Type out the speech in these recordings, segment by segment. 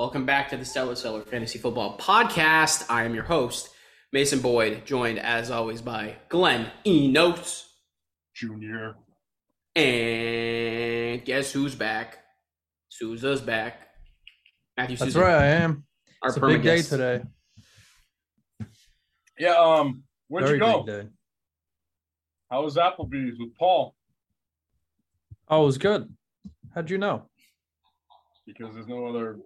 What up? Welcome back to the Stellar Seller Fantasy Football Podcast. I am your host, Mason Boyd, joined as always by Glenn Enos. Junior. And guess who's back? Souza's back. Matthew That's Souza. right, I am. Our It's a big day today. Yeah, um, where'd Very you go? big day. How was Applebee's with Paul? Oh, it was good. How'd you know? Because there's no other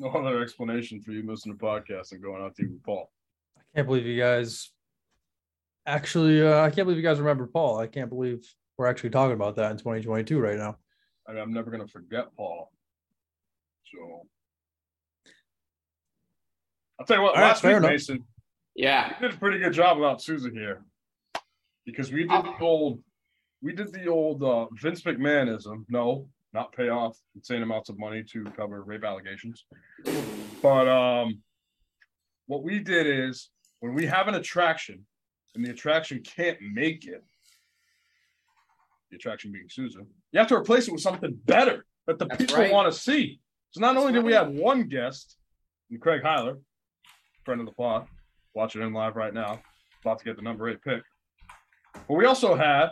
no other explanation for you missing a podcast and going out to eat with Paul. I can't believe you guys actually. Uh, I can't believe you guys remember Paul. I can't believe we're actually talking about that in 2022 right now. I mean, I'm never gonna forget Paul. So I'll tell you what, All right, last fair week, enough. Mason, Yeah. we did a pretty good job about Souza here. Because we did the old we did the old uh, Vince McMahonism. No, not pay off insane amounts of money to cover rape allegations. But um, what we did is when we have an attraction and the attraction can't make it, the attraction being Souza, you have to replace it with something better that the That's people right. want to see. So not That's only did we have one guest, Craig Heiler, friend of the pod, watching him live right now, about to get the number eight pick. But we also had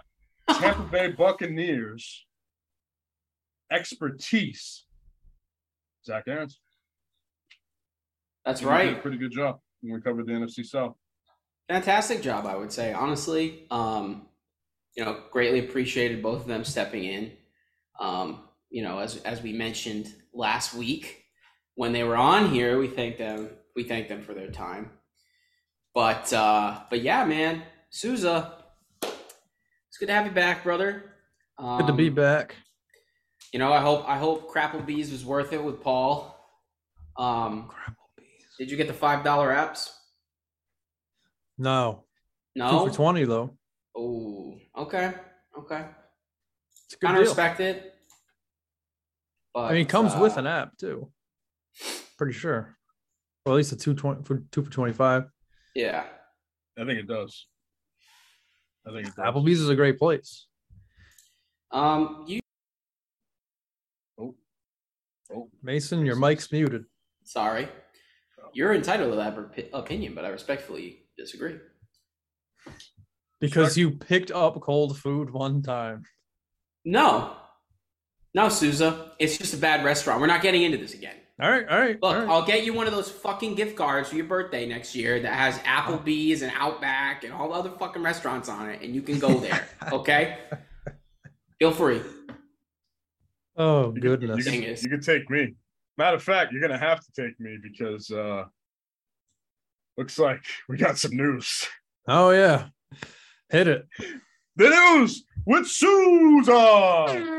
Tampa Bay Buccaneers expertise. Zach Aaron's. That's He did a right. pretty good job when we covered the NFC South. Fantastic job, I would say. Honestly, um, you know, greatly appreciated both of them stepping in. Um, you know, as as we mentioned last week when they were on here, we thank them. We thank them for their time. But uh, but yeah, man, Souza, it's good to have you back, brother. Um, Good to be back. You know, I hope I hope Crapplebees was worth it with Paul. Um, did you get the five dollar apps? No, No. two for 20 though. Oh, okay, okay. It's a good Kind of deal. respect it. But, I mean, it comes with uh, an app too. Pretty sure. Well, at least a two twenty for two for 25. Yeah, I think it does. I think it does. Applebee's is a great place. um, you Oh, Mason, your mic's muted. sorry, you're entitled to that opinion, but I respectfully disagree. Because you picked up cold food one time. No, no, Souza, it's just a bad restaurant. We're not getting into this again. All right, all right. Look, all right. I'll get you one of those fucking gift cards for your birthday next year that has Applebee's and Outback and all the other fucking restaurants on it, and you can go there. okay, feel free. Oh you can- goodness. You Thing can, you can take me. Matter of fact, you're gonna have to take me because uh looks like we got some news. Oh yeah. Hit it. The news with Souza.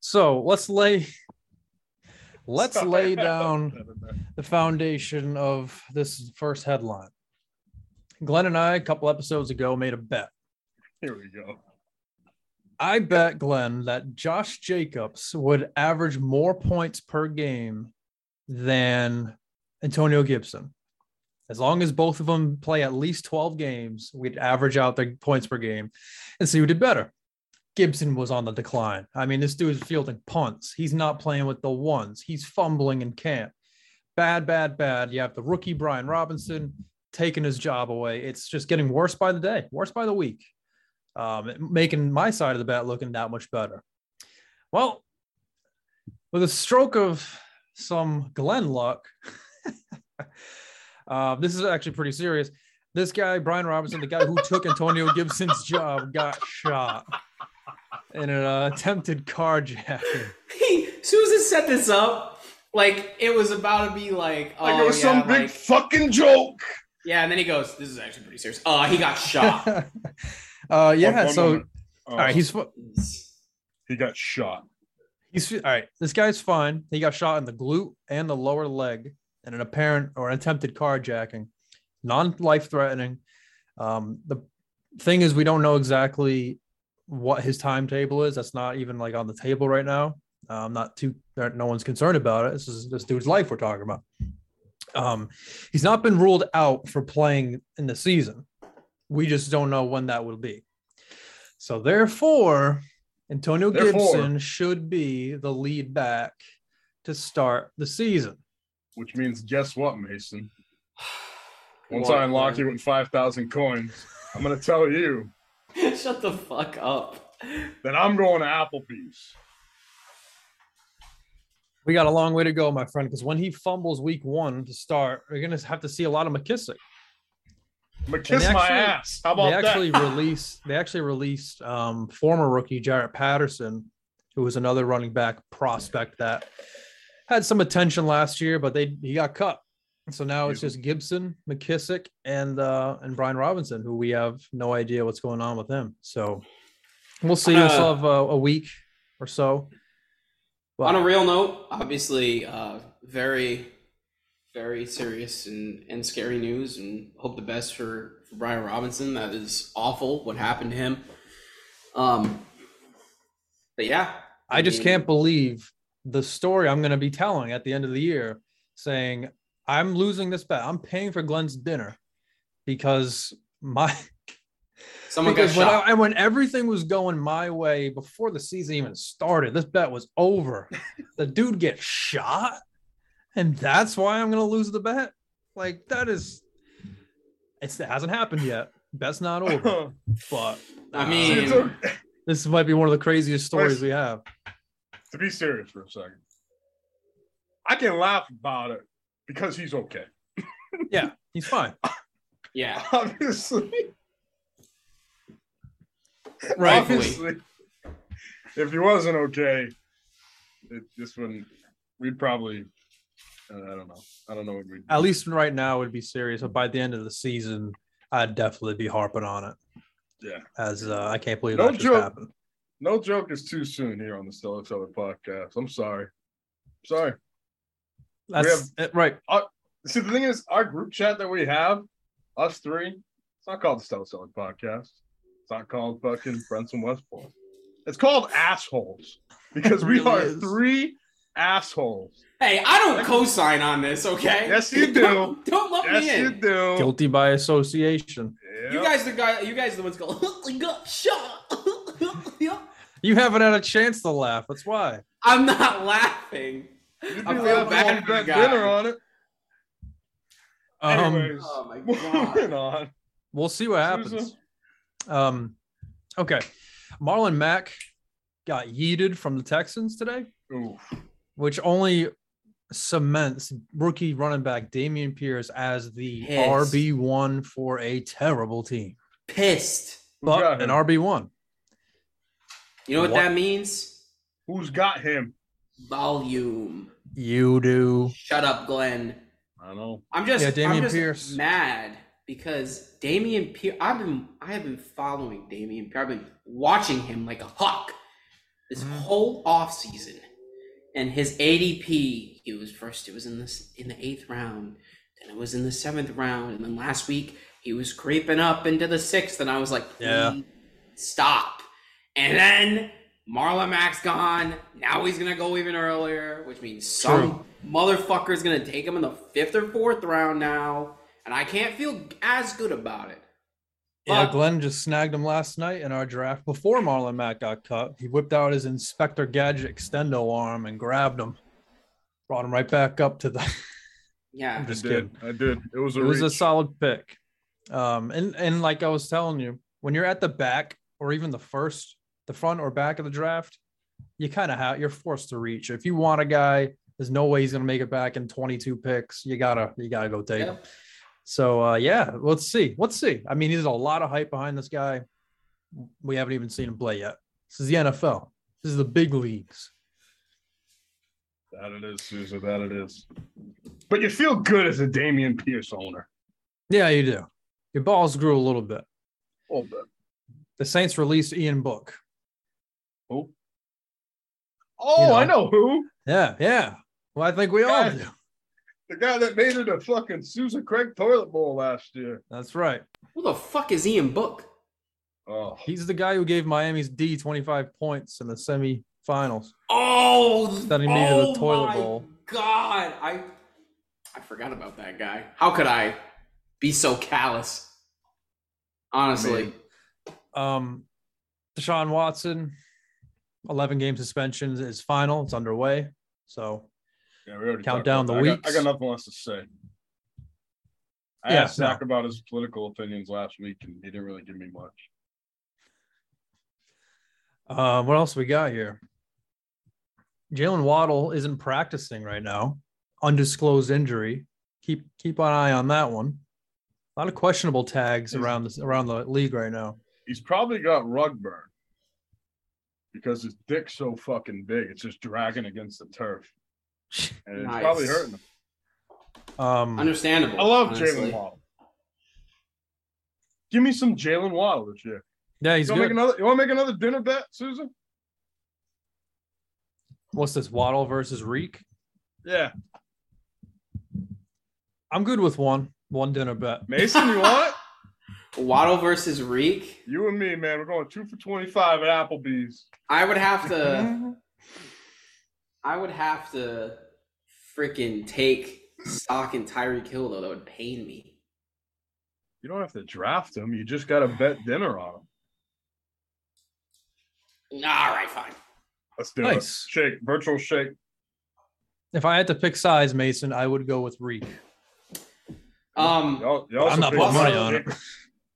So let's lay let's lay down the foundation of this first headline. Glenn and I, a couple episodes ago, made a bet. Here we go. I bet Glenn that Josh Jacobs would average more points per game than Antonio Gibson. As long as both of them play at least 12 games, we'd average out their points per game and see who did better. Gibson was on the decline. I mean, this dude is fielding punts. He's not playing with the ones. He's fumbling in camp. Bad, bad, bad. You have the rookie Brian Robinson taking his job away. It's just getting worse by the day, worse by the week um, making my side of the bet looking that much better. Well, with a stroke of some Glenn luck, uh, this is actually pretty serious. This guy, Brian Robinson, the guy who took Antonio Gibson's job, got shot in an uh, attempted carjacking. He, Souza set this up like it was about to be like, oh Like it was yeah, some big like- fucking joke. Yeah, and then he goes, "This is actually pretty serious." Uh, he got shot. uh, yeah, One- one so moment. all right, Uh, he's he got shot. He's all right. This guy's fine. He got shot in the glute and the lower leg in an apparent or attempted carjacking, non-life threatening. Um, the thing is, we don't know exactly what his timetable is. That's not even like on the table right now. I'm um, not too. No one's concerned about it. This is this dude's life we're talking about. Um, he's not been ruled out for playing in the season. We just don't know when that will be. So therefore, Antonio Therefore- Gibson should be the lead back to start the season. Which means, guess what, Mason? Once What, I unlock Glenn? you with 5,000 coins, I'm going to tell you Shut the fuck up. that I'm going to Applebee's. We got a long way to go, my friend, because when he fumbles week one to start, we're gonna have to see a lot of McKissic. I'm going to And kiss they my ass. How about They actually that? released they actually released um, former rookie Jaret Patterson, who was another running back prospect that had some attention last year, but they he got cut. So now it's just Gibson, McKissic, and uh, and Brian Robinson, who we have no idea what's going on with him. So we'll see. We'll still have a, a week or so. On a real note, obviously, uh, very, very serious and, and scary news, and hope the best for, for Brian Robinson. That is awful what happened to him. Um, but yeah, I just mean, can't believe the story I'm going to be telling at the end of the year, saying I'm losing this bet. I'm paying for Glenn's dinner because my Someone got because when shot. I, and when everything was going my way before the season even started, this bet was over. the dude gets shot, and that's why I'm gonna lose the bet. Like that is, it's, it hasn't happened yet. Bet's not over, but I uh, mean- See, it's okay. this might be one of the craziest stories we have. to be serious for a second, I can laugh about it because he's okay. Yeah, he's fine. yeah, Obviously, Right. obviously, if he wasn't okay, it, this wouldn't. We'd probably. Uh, I don't know. I don't know what we'd. At least right now, it would be serious. But by the end of the season, I'd definitely be harping on it. Yeah. As uh, I can't believe No that just happened. No joke is too soon here on the Stellar Teller podcast. I'm sorry. Sorry. That's it, right. See, the thing is, our group chat that we have, us three, it's not called the Stellar Teller podcast. It's not called fucking Friends from Westport. It's called assholes because It we are is. three assholes. Hey, I don't co-sign on this, okay? Yes, you do. Don't, don't let Yes, me in. you do. Guilty by association. Yep. You guys, the guy, you guys, are the ones go. "He got shot. You haven't had a chance to laugh. That's why. I'm not laughing. You'd I feel bad for the guy. dinner on it. Um, Anyways, Oh my moving on. we'll see what happens. Souza? Um, okay. Marlon Mack got yeeted from the Texans today, Ooh, which only cements rookie running back Dameon Pierce as the Pissed. RB one for a terrible team, Pissed. but an RB one. You know what, What? that means? Who's got him? Volume. You do. Shut up, Glenn. I know. I'm just, Yeah, Dameon I'm just Pierce. mad because Dameon Pierce. I've been, I have been following Dameon. Pierce. I've been watching him like a hawk this Mhm. whole off season, and his ADP. He was first. It was in this in the eighth round. Then it was in the seventh round, and then last week he was creeping up into the sixth, and I was like, Yeah. Stop. And then Marlon Mack's gone. Now he's gonna go even earlier, which means some motherfucker's gonna take him in the fifth or fourth round now, and I can't feel as good about it. Yeah, Glenn just snagged him last night in our draft before Marlon Mack got cut. He whipped out his Inspector Gadget extendo arm and grabbed him, brought him right back up to the. Yeah, I'm I just did. kidding. I did. It was a It was a solid pick. Um, and and like I was telling you, when you're at the back or even the first, the front or back of the draft, you kind of have you're forced to reach. If you want a guy, there's no way he's gonna make it back in 22 picks. You gotta you gotta go take Yeah. him. So uh, yeah, let's see. Let's see. I mean, there's a lot of hype behind this guy. We haven't even seen him play yet. This is the NFL. This is the big leagues. That it is, Souza. That it is. But you feel good as a Dameon Pierce owner. Yeah, you do. Your balls grew a little bit. A little bit. The Saints released Ian Book. Who? Oh, know. I know who. Yeah, yeah. Well, I think we all do. The guy that made it a fucking Susan Craig toilet bowl last year. That's right. who the fuck is Ian Book? Oh, He's the guy who gave Miami's D 25 points in the semifinals. Oh, That he made it a oh toilet my bowl. God, I I forgot about that guy. How could I be so callous? Honestly, mean, Um, Deshaun Watson, 11 game suspension is final. It's underway. So Yeah, we already Count down the that. I got- nothing else to say. I Yeah, asked Zach no. about his political opinions last week, and he didn't really give me much. uh, what else we got here? Jalen Waddle isn't practicing right now. Undisclosed injury. Keep keep an eye on that one. A lot of questionable tags Is- around this around the league right now. He's probably got rug burn because his dick's so fucking big. It's just dragging against the turf, and it's Nice. probably hurting him. Um, Understandable. I love honestly. Jalen Waddle. Give me some Jalen Waddle this year. yeah, he's you want to good. make another? You want to make another dinner bet, Souza? What's this? Waddle versus Reek. Yeah, I'm good with one. One dinner bet. Mason, you want it? Waddle versus Reek. You and me, man. We're going two for twenty-five at Applebee's. I would have to. I would have to freaking take stock in Tyreek Hill though. That would pain me. You don't have to draft him. You just got to bet dinner on him. All right, fine. Let's do Nice. it. Shake, virtual shake. If I had to pick size, Mason, I would go with Reek. Um, Y'all, y'all I'm not putting money on it.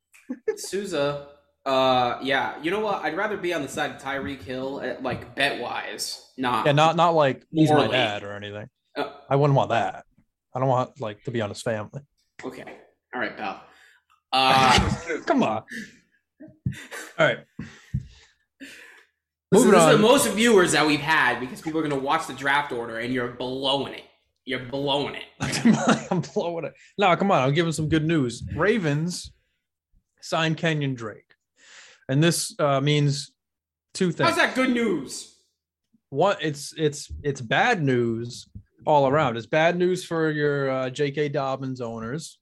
Souza. Uh, yeah. You know what? I'd rather be on the side of Tyreek Hill, at, like bet wise, not. Yeah, not not like he's my dad or anything. Uh, I wouldn't want that. I don't want like to be on his family. okay. All right, pal. Uh, Come on. All right. listen, Moving this is the most viewers that we've had because people are going to watch the draft order, and you're blowing it. You're blowing it. I'm blowing it. No, come on. I'm giving some good news. Ravens signed Kenyon Drake. And this uh, means two things. How's that good news? One, it's it's it's bad news all around. It's bad news for your uh, J.K. Dobbins owners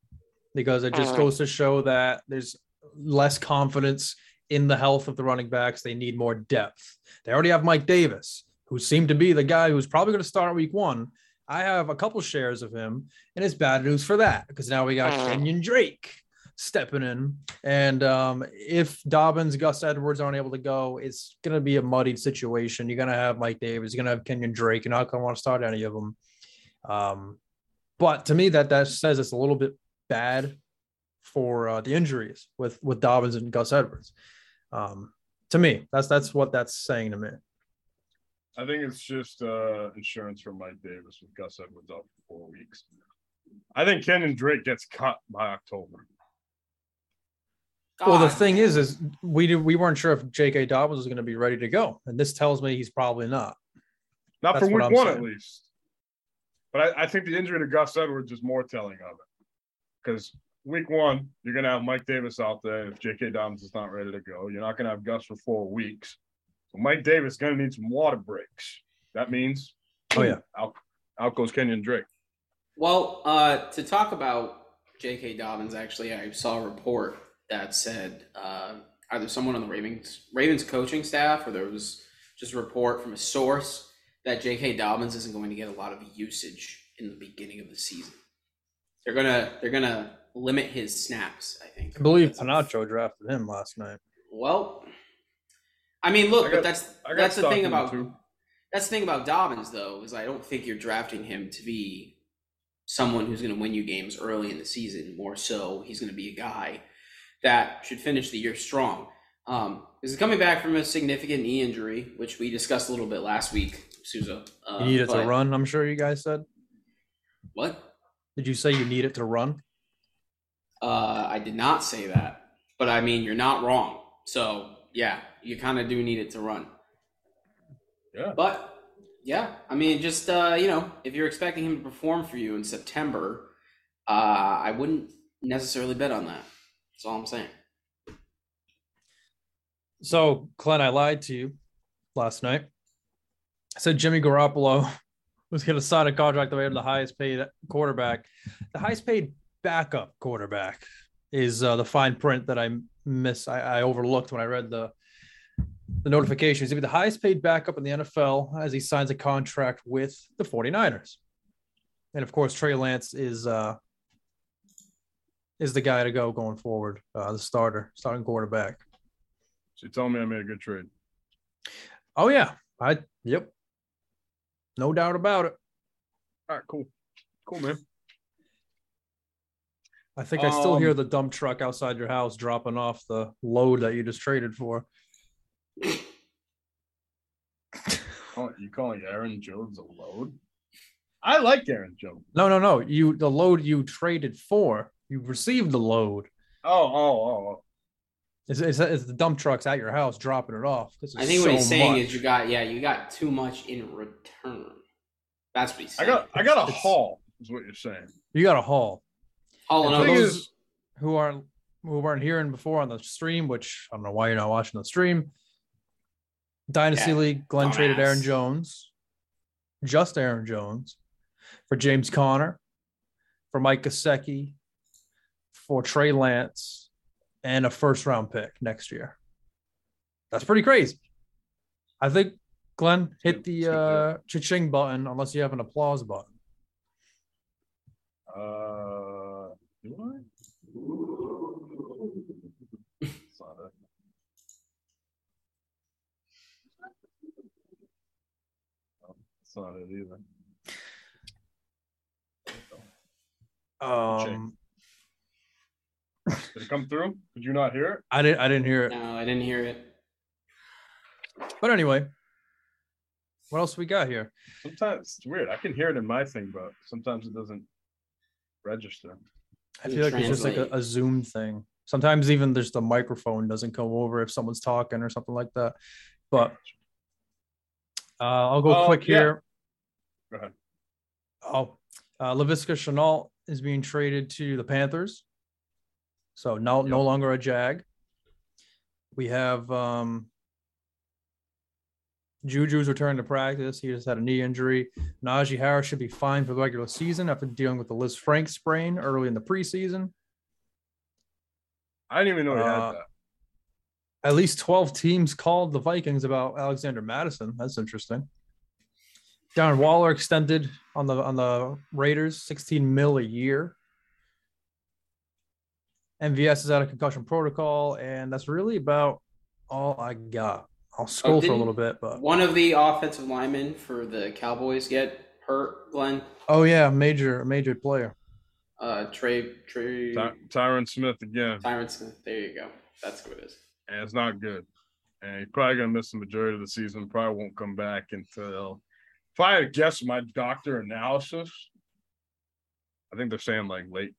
because it just goes to show that there's less confidence in the health of the running backs. They need more depth. They already have Mike Davis, who seemed to be the guy who's probably going to start week one. I have a couple shares of him, and it's bad news for that because now we got Kenyon Drake stepping in. And um, if Dobbins, Gus Edwards aren't able to go, it's going to be a muddied situation. You're going to have Mike Davis, you're going to have Kenyon Drake. You're not going to want to start any of them. Um, but to me, that that says it's a little bit bad for uh, the injuries with with Dobbins and Gus Edwards. Um, to me, that's that's what that's saying to me. I think it's just uh, insurance for Mike Davis with Gus Edwards out for four weeks. I think Kenyon Drake gets cut by October. Well, the thing is, is we did, we weren't sure if J.K. Dobbins was going to be ready to go, and this tells me he's probably not. Not That's for week one, saying. at least. But I, I think the injury to Gus Edwards is more telling of it. Because week one, you're going to have Mike Davis out there if J.K. Dobbins is not ready to go. You're not going to have Gus for four weeks. So Mike Davis is going to need some water breaks. That means, Oh yeah, out, out goes Kenyon Drake. Well, uh, to talk about J.K. Dobbins, actually, I saw a report that said uh, either someone on the Ravens Ravens coaching staff or there was just a report from a source that J.K. Dobbins isn't going to get a lot of usage in the beginning of the season. They're gonna they're gonna limit his snaps. I think. I believe That's- Panacho drafted him last night. Well, I mean, look, I got- but that's I that's the thing about too. that's the thing about Dobbins, though, is I don't think you're drafting him to be someone who's going to win you games early in the season. More so, he's going to be a guy that should finish the year strong. Um, he's coming back from a significant knee injury, which we discussed a little bit last week, Souza. Uh, You need it to run. I'm sure you guys said. What? Did you say you need it to run? Uh, I did not say that, but I mean you're not wrong. So yeah, you kind of do need it to run. Yeah. But yeah, I mean, just uh, you know, if you're expecting him to perform for you in September, uh, I wouldn't necessarily bet on that. That's all I'm saying. So, Glenn, I lied to you last night. Said Jimmy Garoppolo was going to sign a contract the way to the highest paid quarterback. The highest paid backup quarterback is uh, the fine print that I miss. I, I overlooked when I read the the notifications. He'll be the highest paid backup in the NFL as he signs a contract with the 49ers. And of course, Trey Lance is uh, is the guy to go going forward, uh, the starter, starting quarterback. So you me I made a good trade. Oh yeah, I yep, no doubt about it. All right, cool, cool, man. I think I still Um, hear the dump truck outside your house dropping off the load that you just traded for. Oh, you calling Aaron Jones a load? I like Aaron Jones. No, no, no. You the load you traded for. You received the load. Oh, oh, oh, oh. It's, it's, it's the dump trucks at your house dropping it off. This I think so what he's saying much. is you got yeah, you got too much in return. That's what he's I got, I got a It's- haul. Is what you're saying. you got a haul. All And in thing those is- who aren't who weren't hearing before on the stream, which I don't know why you're not watching the stream. Dynasty Yeah, League, Glenn traded Aaron. Jones, just Aaron Jones, for James Conner, for Mike Gesicki, for Trey Lance, and a first round pick next year. That's pretty crazy. I think Glenn hit the uh, cha-ching button unless you have an applause button. Uh, do I? It's not it. It's not it either. Um, Did it come through? Did you not hear it? I didn't. I didn't hear it. no, I didn't hear it. But anyway, what else we got here? Sometimes it's weird. I can hear it in my thing, but sometimes it doesn't register. I feel like it's just like a, a Zoom thing. Sometimes even there's the microphone doesn't come over if someone's talking or something like that. But uh, I'll go Oh, quick yeah. here. Go ahead. Oh, uh, Laviska Shenault is being traded to the Panthers. So no, no longer a Jag. We have um, Juju's return to practice. He just had a knee injury. Najee Harris should be fine for the regular season after dealing with the Lisfranc sprain early in the preseason. I didn't even know he Uh, had that. At least 12 teams called the Vikings about Alexander Mattison. That's interesting. Darren Waller extended on the on the Raiders, 16 mil a year. MVS is out of concussion protocol, and that's really about all I got. I'll scroll for a little bit, but One of the offensive linemen for the Cowboys get hurt, Glenn. oh yeah, major major player. Uh, Trey Trey Ty- Tyron Smith again, Tyron Smith. There you go. That's who it is. and it's not good. And he's probably gonna miss the majority of the season. Probably won't come back until. If I had to guess my doctor analysis, I think they're saying like late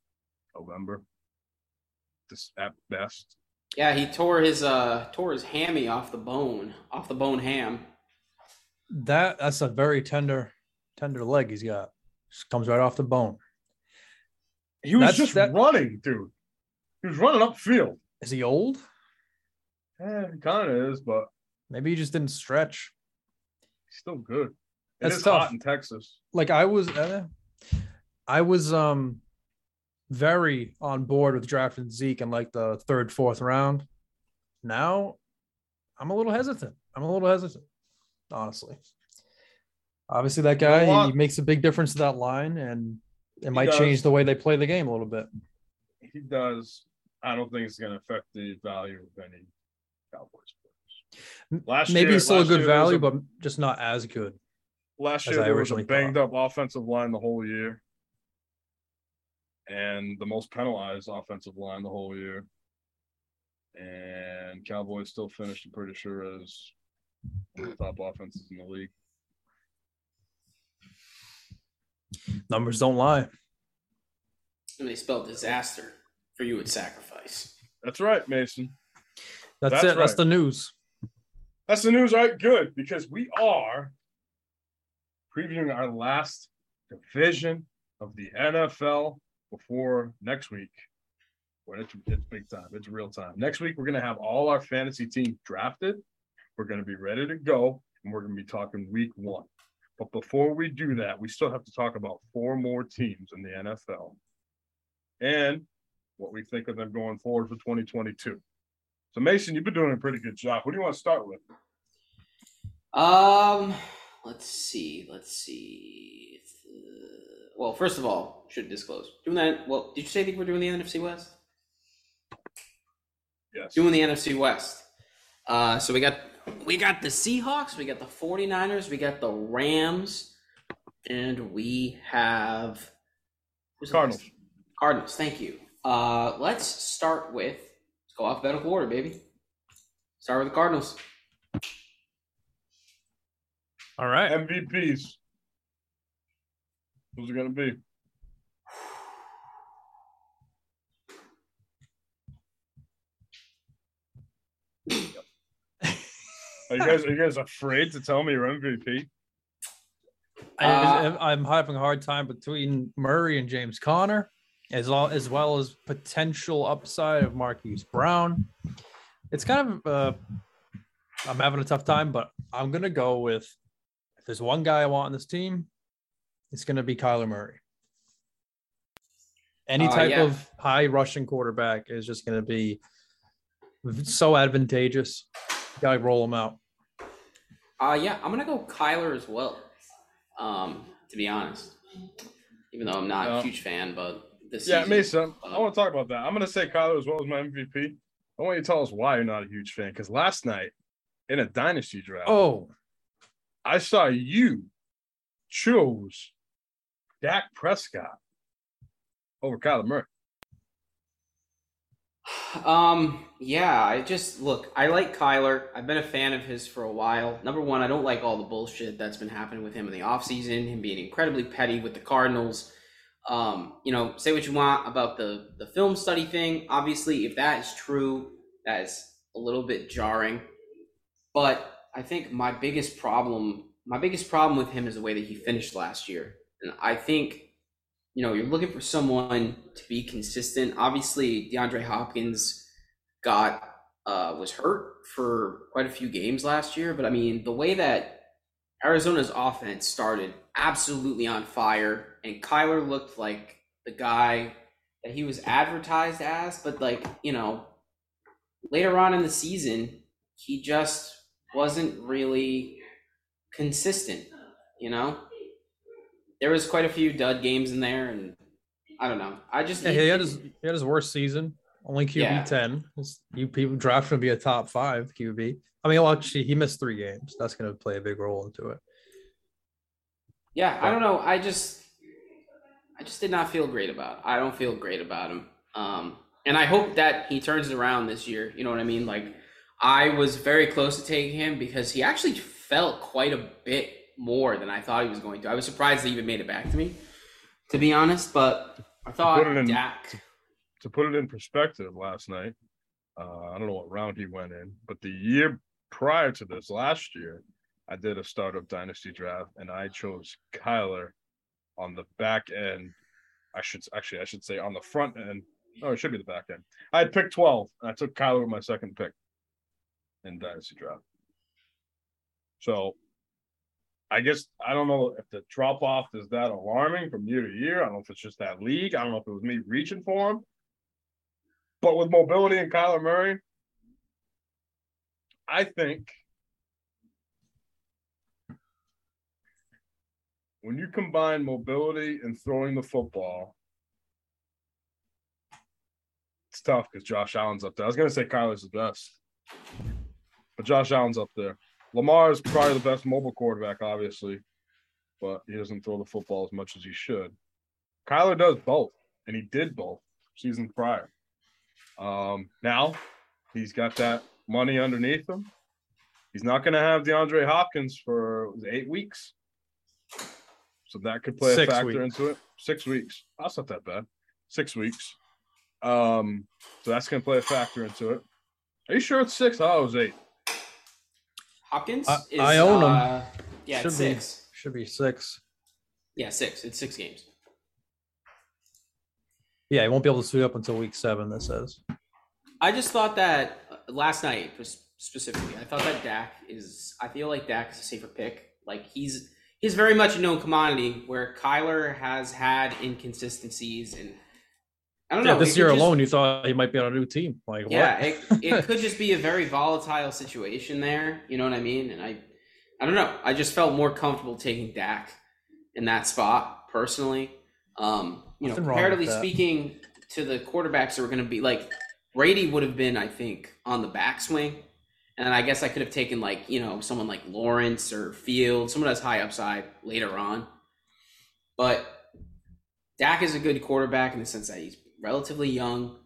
November. Just at best. Yeah, he tore his uh tore his hammy off the bone, off the bone ham. That that's a very tender tender leg he's got. Just comes right off the bone. He was That's- just that- running, dude. He was running upfield. Is he old? Yeah, he kind of is, but Maybe he just didn't stretch. he's still good. It That's is tough. hot in Texas. like I was uh, I was um very on board with drafting Zeke in like the third, fourth round. Now I'm a little hesitant. I'm a little hesitant, honestly. Obviously, that guy he makes a big difference to that line, and it might does. change the way they play the game a little bit. He does. I don't think it's going to affect the value of any Cowboys players. Last Maybe year, he's still a good year there was value, a- but just not as good. last as year I there was a banged up offensive line the whole year, and the most penalized offensive line the whole year. And Cowboys still finished, I'm pretty sure, as one of the top offenses in the league. Numbers don't lie. And they spelled disaster for you at sacrifice. That's right, Mason. That's, That's it. That's the news. That's the news, right? Good, because we are previewing our last division of the NFL before next week. Well, it's, it's big time. It's real time. Next week, we're going to have all our fantasy teams drafted. We're going to be ready to go, and we're going to be talking week one. But before we do that, we still have to talk about four more teams in the NFL and what we think of them going forward for 2022. So, Mason, you've been doing a pretty good job. What do you want to start with? Um, let's see. Let's see. It's, uh, well, first of all, should disclose doing that. Well, did you say that we're doing the NFC West? Yes. Doing the NFC West. Uh, so we got we got the Seahawks, we got the 49ers, we got the Rams, and we have Cardinals. Cardinals. Thank you. Uh, let's start with let's go alphabetical order, baby. Start with the Cardinals. All right. MVPs. Who's it gonna be? Are you guys are you guys afraid to tell me your MVP? I, Uh, I'm having a hard time between Murray and James Conner, as well as well as potential upside of Marquise Brown. It's kind of uh, I'm having a tough time, but I'm gonna go with if there's one guy I want on this team, it's gonna be Kyler Murray. Any Uh, type yeah. of high rushing quarterback is just gonna be so advantageous. Gotta roll him out. Uh, yeah, I'm gonna go Kyler as well. Um, to be honest, even though I'm not Yeah. a huge fan, but this Yeah, season, Mason. I want to talk about that. I'm gonna say Kyler as well as my MVP. I want you to tell us why you're not a huge fan. Because last night in a dynasty draft, Oh, I saw you chose Dak Prescott over Kyler Murray. Um, yeah, I just look, I like Kyler. I've been a fan of his for a while. Number one, I don't like all the bullshit that's been happening with him in the offseason, him being incredibly petty with the Cardinals. Um, you know, say what you want about the the film study thing. Obviously, if that is true, that is a little bit jarring. But I think my biggest problem, my biggest problem with him is the way that he finished last year. And I think you know, you're looking for someone to be consistent. Obviously, DeAndre Hopkins got uh, was hurt for quite a few games last year, but I mean, the way that Arizona's offense started absolutely on fire, and Kyler looked like the guy that he was advertised as, but like, you know, later on in the season, he just wasn't really consistent, you know? There was quite a few dud games in there, and I don't know. I just Yeah, he had his he had his worst season. Only QB Yeah. ten. You people draft him to be a top five QB. I mean, well, actually, he missed three games. That's going to play a big role into it. Yeah, I don't know. I just, I just did not feel great about. It. I don't feel great about him. Um, and I hope that he turns it around this year. You know what I mean? Like, I was very close to taking him because he actually felt quite a bit more than I thought he was going to. I was surprised he even made it back to me, to be honest. But I thought Put it in- Dak. To put it in perspective, last night, uh, I don't know what round he went in, but the year prior to this, last year, I did a startup dynasty draft and I chose Kyler on the back end. I should actually, I should say on the front end. Oh, it should be the back end. I had picked 12 and I took Kyler with my second pick in dynasty draft. So I guess I don't know if the drop off is that alarming from year to year. I don't know if it's just that league. I don't know if it was me reaching for him. But with mobility and Kyler Murray, I think when you combine mobility and throwing the football, it's tough because Josh Allen's up there. I was gonna say Kyler's the best, but Josh Allen's up there. Lamar is probably the best mobile quarterback, obviously, but he doesn't throw the football as much as he should. Kyler does both, and he did both season prior. Um, now he's got that money underneath him. He's not going to have DeAndre Hopkins for eight weeks, so that could play Six a factor weeks. into it. Six weeks. That's not that bad. Six weeks. Um, so that's going to play a factor into it. Are you sure it's six? Oh, it was eight. Hopkins I- is. I own him. uh, Yeah, Should it's be. six. Should be six. Yeah, six. It's six games. Yeah, he won't be able to suit up until week seven. That says. I just thought that uh, last night specifically, I thought that Dak is. I feel like Dak is a safer pick. Like he's he's very much a known commodity where Kyler has had inconsistencies and I don't Yeah, know. this year just- alone, you thought he might be on a new team. Like, Yeah, what? it, it could just be a very volatile situation there. You know what I mean? And I, I don't know. I just felt more comfortable taking Dak in that spot personally. Um, you know, Nothing wrong comparatively speaking to the quarterbacks that were going to be like Brady would have been, I think, on the backswing, And I guess I could have taken like, you know, someone like Lawrence or Field, someone that's high upside later on. But Dak is a good quarterback in the sense that he's relatively young.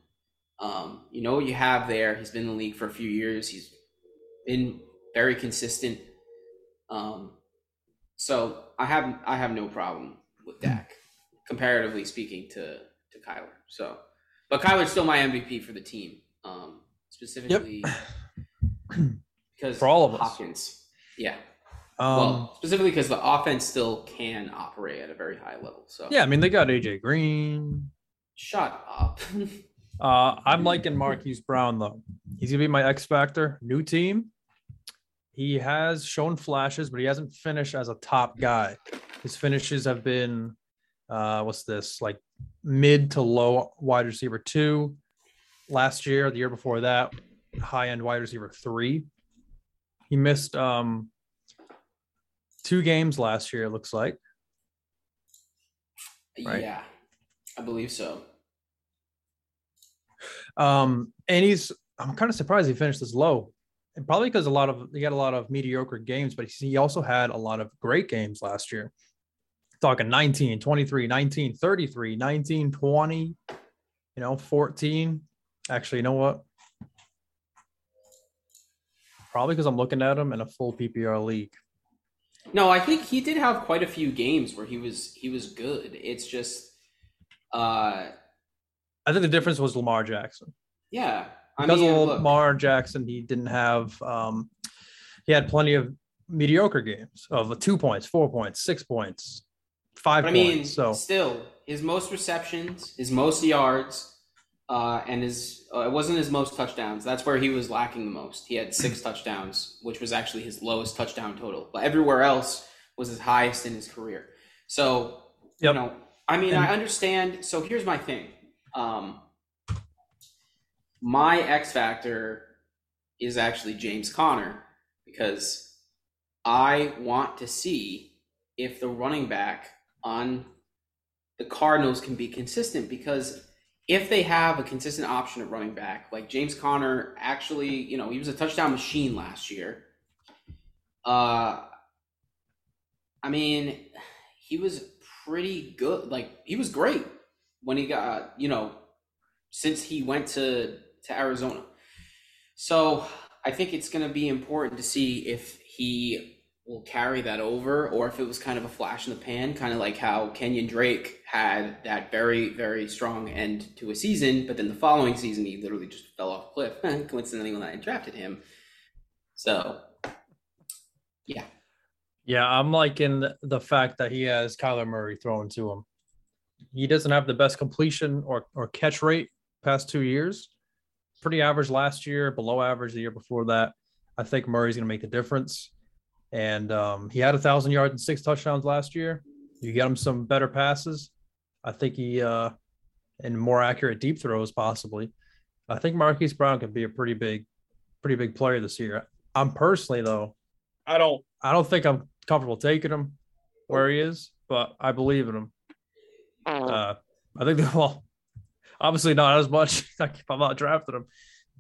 Um, you know what you have there. He's been in the league for a few years. He's been very consistent. Um, so I have I have no problem with Dak, comparatively speaking to to Kyler. So, but Kyler's still my MVP for the team, um, specifically because For all of us. Hopkins. Yeah, Um, well, specifically because the offense still can operate at a very high level. So yeah, I mean they got AJ Green. Shut up. Uh, I'm liking Marquise Brown though. He's gonna be my X factor. New team. He has shown flashes, but he hasn't finished as a top guy. His finishes have been, uh, what's this like mid to low wide receiver two. Last year, the year before that, high end wide receiver three. He missed um two games last year. It looks like. Right. Yeah, I believe so. Um, and he's I'm kind of surprised he finished this low. And probably because a lot of he had a lot of mediocre games, but he also had a lot of great games last year. Talking 19, 23, 19, 33, 19, 20, you know, 14. Actually, you know what? Probably because I'm looking at him in a full PPR league. No, I think he did have quite a few games where he was he was good. It's just, uh, I think the difference was Lamar Jackson. yeah. I Because mean, of look, Lamar Jackson, he didn't have um he had plenty of mediocre games of two points, four points, six points, five but I points. mean, so still, his most receptions, his most yards, uh, and his uh, it wasn't his most touchdowns. That's where he was lacking the most. He had six touchdowns, which was actually his lowest touchdown total. But everywhere else was his highest in his career. So Yep. you know, I mean, And- I understand. So here's my thing. Um, my X factor is actually James Conner because I want to see if the running back on the Cardinals can be consistent because if they have a consistent option at running back, like James Conner actually, you know, he was a touchdown machine last year. Uh I mean, he was pretty good. Like he was great when he got, you know, since he went to to Arizona. So, I think it's going to be important to see if he will carry that over or if it was kind of a flash in the pan, kind of like how Kenyon Drake had that very, very strong end to a season, but then the following season he literally just fell off a cliff. Coincidentally, when I drafted him. So, yeah. yeah, I'm liking the fact that he has Kyler Murray thrown to him. He doesn't have the best completion or or catch rate past two years. Pretty average last year, below average the year before that. I think Murray's going to make the difference. And um, he had a thousand yards and six touchdowns last year. You get him some better passes. I think he uh, and more accurate deep throws possibly. I think Marquise Brown could be a pretty big, pretty big player this year. I'm personally though, I don't. I don't think I'm comfortable taking him where he is, but I believe in him. Uh, I think that well, obviously not as much like if I'm not drafting him,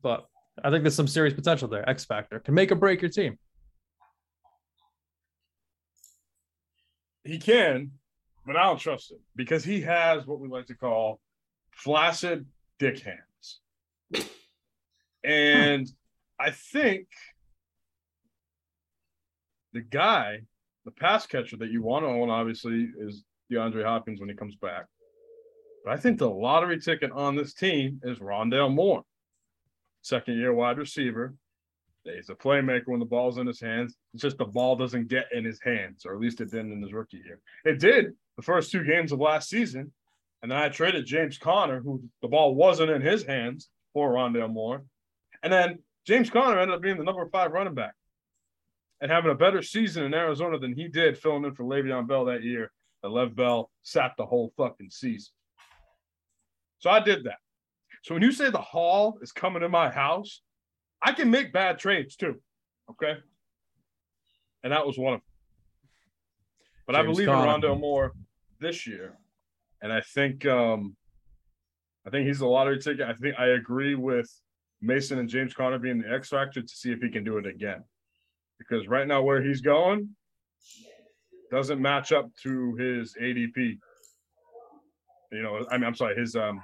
but I think there's some serious potential there. X factor can make or break your team. He can, but I don't trust him because he has what we like to call flaccid dick hands. And I think the guy, the pass catcher that you want to own, obviously, is DeAndre Hopkins when he comes back. But I think the lottery ticket on this team is Rondale Moore, second year wide receiver. He's a playmaker when the ball's in his hands. It's just the ball doesn't get in his hands, or at least it didn't in his rookie year. It did the first two games of last season. And then I traded James Conner, who the ball wasn't in his hands, for Rondale Moore. And then James Conner ended up being the number five running back and having a better season in Arizona than he did filling in for Le'Veon Bell that year. And Le'Veon Bell sat the whole fucking season. So I did that. So when you say the hall is coming to my house, I can make bad trades too. Okay. And that was one of them. But I believe in Rondale Moore this year. And I think um I think he's a lottery ticket. I think I agree with Mason and James Conner being the X factor to see if he can do it again. Because right now, where he's going doesn't match up to his ADP. You know, I mean, I'm sorry, his um,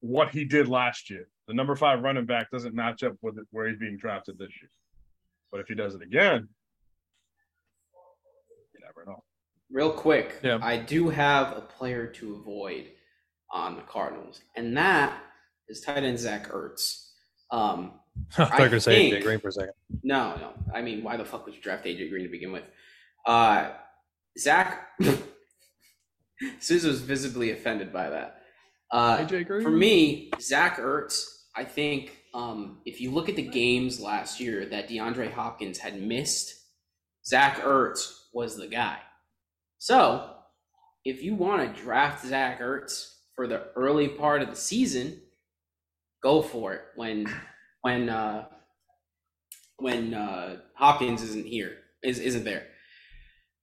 what he did last year. The number five running back doesn't match up with where he's being drafted this year. But if he does it again, you never know. Real quick, Yeah. I do have a player to avoid on the Cardinals, and that is tight end Zach Ertz. Um, I thought you were going to say AJ Green for a second. no, no. I mean, why the fuck would you draft AJ Green to begin with? Uh, Zach, Souza was visibly offended by that. Uh, for me, Zach Ertz, I think um, if you look at the games last year that DeAndre Hopkins had missed, Zach Ertz was the guy. So, if you want to draft Zach Ertz for the early part of the season, go for it. When when uh, when uh, Hopkins isn't here, is isn't there.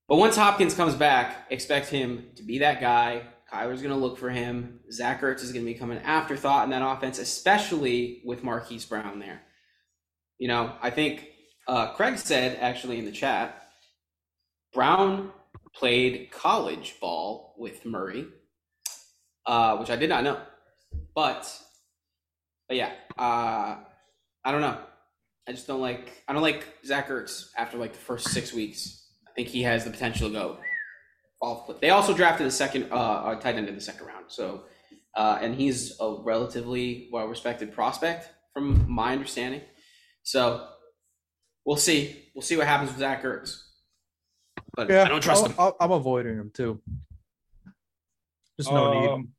But once Hopkins comes back, expect him to be that guy. Kyler's going to look for him. Zach Ertz is going to become an afterthought in that offense, especially with Marquise Brown there. You know, I think uh, Craig said actually in the chat, Brown played college ball with Murray, uh, which I did not know. But, but yeah, uh, I don't know. I just don't like. I don't like Zach Ertz after like the first six weeks. I think he has the potential to go off cliff. They also drafted a second uh, a tight end in the second round. So, uh, and he's a relatively well respected prospect from my understanding. So, we'll see. We'll see what happens with Zach Ertz. But I don't trust I'll- him. I'll- I'm avoiding him too. Just no need. Um,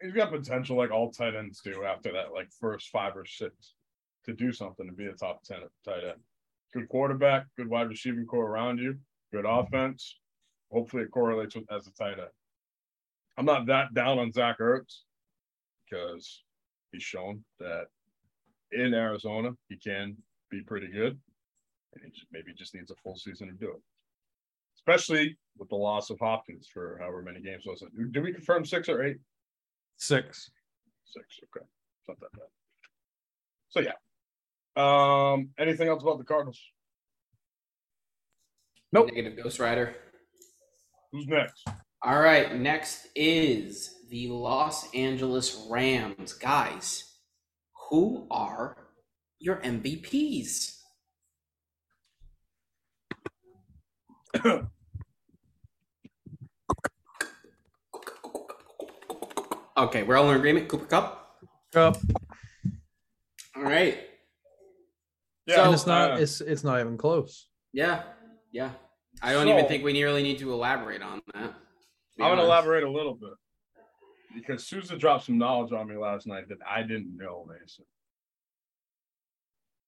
He's got potential like all tight ends do after that, like first five or six, to do something to be a top ten tight end. Good quarterback, good wide receiving core around you, good mm-hmm. offense. Hopefully, it correlates with as a tight end. I'm not that down on Zach Ertz because he's shown that in Arizona he can be pretty good, and he just, maybe just needs a full season to do it especially with the loss of Hopkins for however many games was it? Did we confirm six or eight? Six. Six. Okay, it's not that bad. So yeah. Um. Anything else about the Cardinals? Nope. Negative Ghost Rider. Who's next? All right, next is the Los Angeles Rams. Guys, who are your MVPs? Okay, we're all in agreement. Cooper Kupp. Kupp. All right. Yeah, and it's not. uh, it's it's not even close. Yeah, yeah. I don't So- even think we nearly need to elaborate on that. I'm gonna honest. elaborate a little bit because Souza dropped some knowledge on me last night that I didn't know, Mason.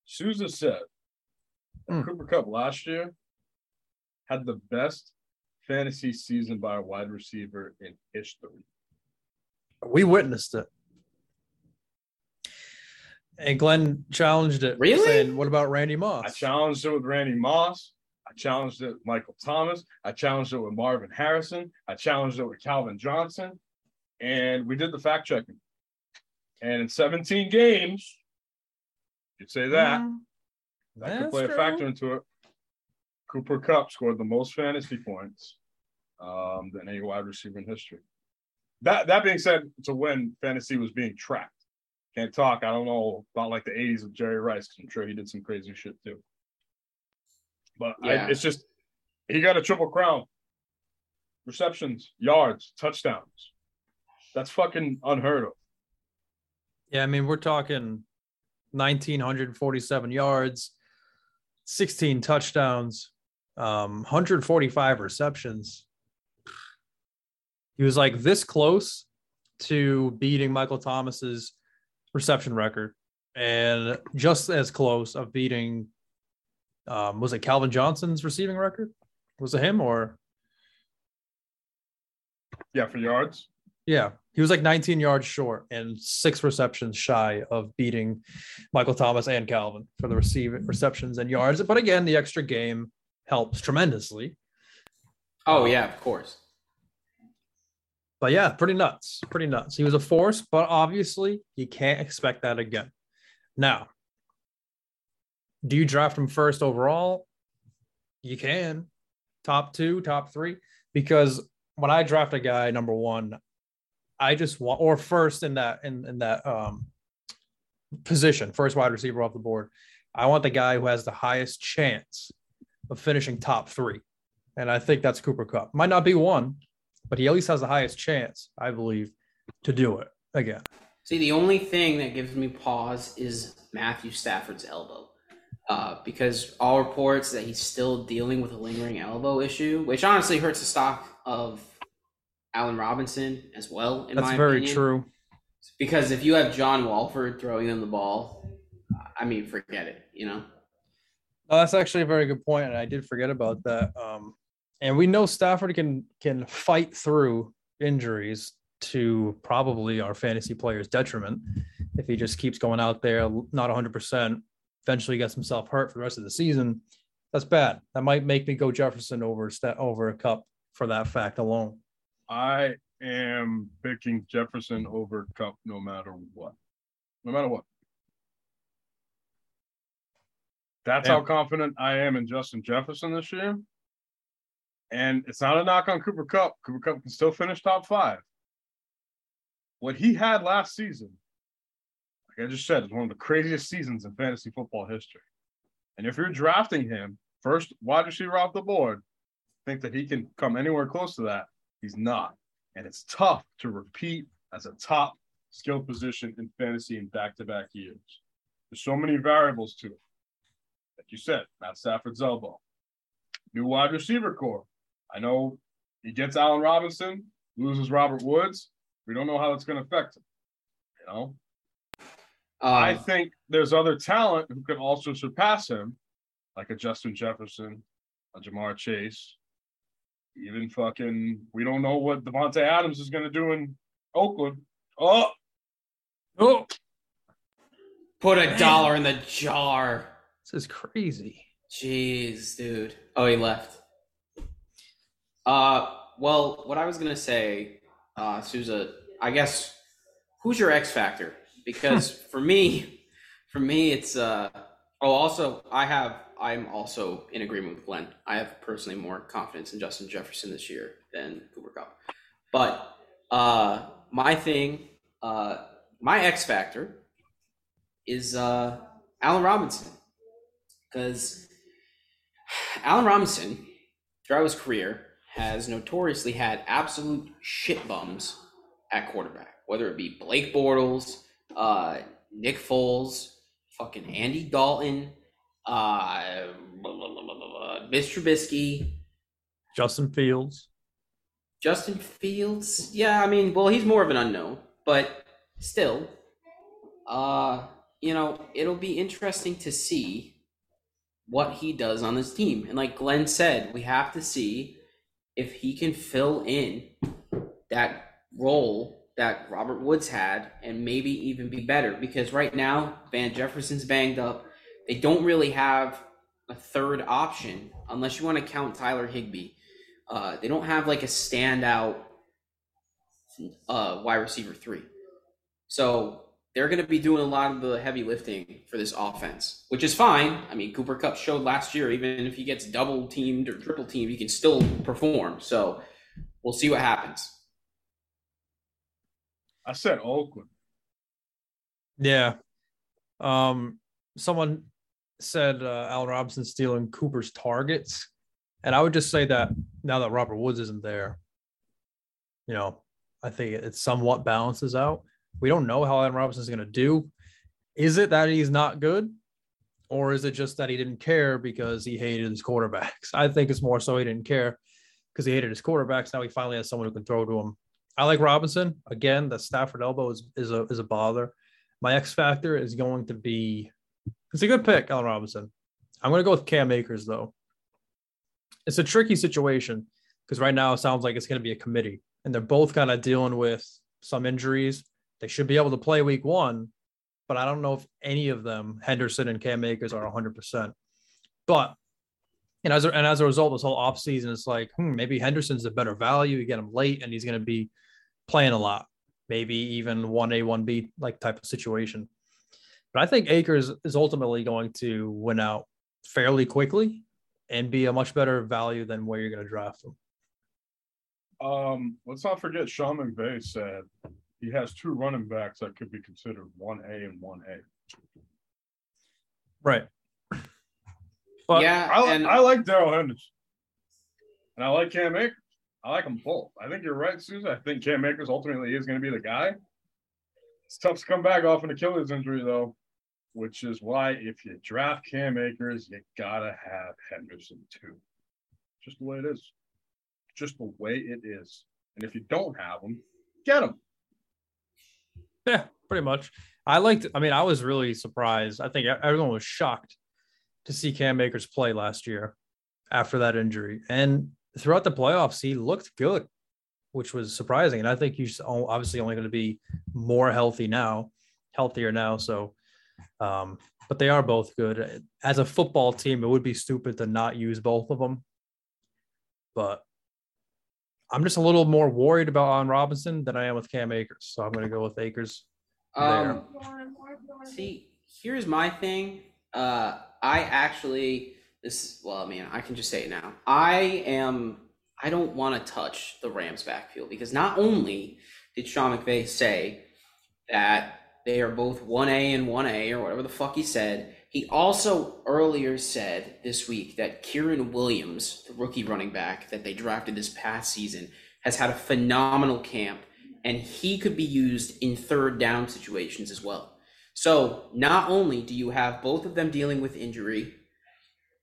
Souza said that Hmm. Cooper Kupp last year had the best fantasy season by a wide receiver in history. We witnessed it. And Glenn challenged it. Really? Saying, what about Randy Moss? I challenged it with Randy Moss. I challenged it with Michael Thomas. I challenged it with Marvin Harrison. I challenged it with Calvin Johnson. And we did the fact checking. And in 17 games, you'd say that. Mm, that could play true. a factor into it. Cooper Kupp scored the most fantasy points um, than any wide receiver in history. That that being said, to when fantasy was being tracked. Can't talk. I don't know about like the 80s with Jerry Rice because I'm sure he did some crazy shit too. But I, it's just he got a triple crown. Receptions, yards, touchdowns. That's fucking unheard of. Yeah, I mean, we're talking 1,947 yards, 16 touchdowns, um, 145 receptions. He was like this close to beating Michael Thomas's reception record, and just as close of beating. Um, was it Calvin Johnson's receiving record? Was it him or? Yeah, for yards. Yeah, he was like 19 yards short and six receptions shy of beating Michael Thomas and Calvin for the receiving receptions and yards. But again, the extra game helps tremendously. Oh yeah, of course. But yeah, pretty nuts. Pretty nuts. He was a force, but obviously you can't expect that again. Now, do you draft him first overall? You can. Top two, top three. Because when I draft a guy number one, I just want or first in that in, in that um position, first wide receiver off the board. I want the guy who has the highest chance of finishing top three. And I think that's Cooper Kupp. Might not be one, but he at least has the highest chance, I believe, to do it again. See, the only thing that gives me pause is Matthew Stafford's elbow. Uh, because all reports that he's still dealing with a lingering elbow issue, which honestly hurts the stock of Allen Robinson as well. In That's very opinion. true. Because if you have John Wolford throwing them the ball, I mean, forget it. You know. Oh, that's actually a very good point, and I did forget about that. Um, and we know Stafford can can fight through injuries to probably our fantasy players' detriment if he just keeps going out there not 100 percent eventually gets himself hurt for the rest of the season, that's bad. That might make me go Jefferson over over a Kupp for that fact alone. I am picking Jefferson over Kupp no matter what. No matter what. That's how confident I am in Justin Jefferson this year. And it's not a knock on Cooper Kupp. Cooper Kupp can still finish top five. What he had last season like I just said, it's one of the craziest seasons in fantasy football history. And if you're drafting him first wide receiver off the board, think that he can come anywhere close to that. He's not. And it's tough to repeat as a top skill position in fantasy in back to back years. There's so many variables to it. Like you said, Matt Stafford's elbow, new wide receiver core. I know he gets Allen Robinson, loses Robert Woods. We don't know how it's going to affect him. You know, um, I think there's other talent who could also surpass him, like a Justin Jefferson, a Ja'Marr Chase, even fucking. We don't know what Davante Adams is going to do in Oakland. Oh, oh! Put a dollar in the jar. This is crazy. Jeez, dude. Oh, he left. Uh, well, what I was gonna say, uh, Souza. I guess who's your X factor? because for me, for me, it's uh. Oh, also, I have. I'm also in agreement with Glenn. I have personally more confidence in Justin Jefferson this year than Cooper Kupp. But uh, my thing, uh, my X factor is uh, Allen Robinson, because Allen Robinson, throughout his career, has notoriously had absolute shit bums at quarterback, whether it be Blake Bortles, uh, Nick Foles, fucking Andy Dalton, uh, Mitch Trubisky, Justin Fields. Justin Fields, yeah, I mean, well, he's more of an unknown, but still, uh, you know, it'll be interesting to see what he does on this team. And like Glenn said, we have to see if he can fill in that role that Robert Woods had and maybe even be better because right now Van Jefferson's banged up. They don't really have a third option unless you want to count Tyler Higbee. Uh, they don't have like a standout uh, wide receiver three. So they're going to be doing a lot of the heavy lifting for this offense, which is fine. I mean, Cooper Kupp showed last year, even if he gets double teamed or triple teamed, he can still perform. So we'll see what happens. I said Oakland. Yeah. Um, someone said uh, Allen Robinson stealing Cooper's targets, and I would just say that now that Robert Woods isn't there, you know, I think it somewhat balances out. We don't know how Allen Robinson is going to do. Is it that he's not good, or is it just that he didn't care because he hated his quarterbacks? I think it's more so he didn't care because he hated his quarterbacks. Now he finally has someone who can throw to him I like Robinson. Again, the Stafford elbow is, is a is a bother. My X factor is going to be it's a good pick, Allen Robinson. I'm gonna go with Cam Akers though. It's a tricky situation because right now it sounds like it's gonna be a committee, and they're both kind of dealing with some injuries. They should be able to play week one, but I don't know if any of them, Henderson and Cam Akers, are 100%. But and as a, and as a result, this whole offseason, it's like, hmm, maybe Henderson's a better value. You get him late, and he's going to be playing a lot, maybe even one A, one B like type of situation. But I think Akers is ultimately going to win out fairly quickly and be a much better value than where you're going to draft him. Um, let's not forget Sean McVay said he has two running backs that could be considered one A and one A. Right. But yeah, I, and I like Darrell Henderson. And I like Cam Akers. I like them both. I think you're right, Susan. I think Cam Akers ultimately is going to be the guy. It's tough to come back off an Achilles injury, though, which is why if you draft Cam Akers, you gotta have Henderson too. Just the way it is. Just the way it is. And if you don't have him, get him. Yeah, pretty much. I liked. I mean, I was really surprised. I think everyone was shocked to see Cam Akers play last year after that injury, and throughout the playoffs, he looked good, which was surprising. And I think he's obviously only going to be more healthy now, healthier now. So, um, but they are both good. As a football team, it would be stupid to not use both of them. But I'm just a little more worried about on Robinson than I am with Cam Akers. So I'm going to go with Akers. Um, see, here's my thing. Uh, I actually, this, well, I mean, I can just say it now. I am, I don't want to touch the Rams backfield because not only did Sean McVay say that they are both 1A and 1A or whatever the fuck he said, he also earlier said this week that Kyren Williams, the rookie running back that they drafted this past season, has had a phenomenal camp and he could be used in third down situations as well. So, not only do you have both of them dealing with injury,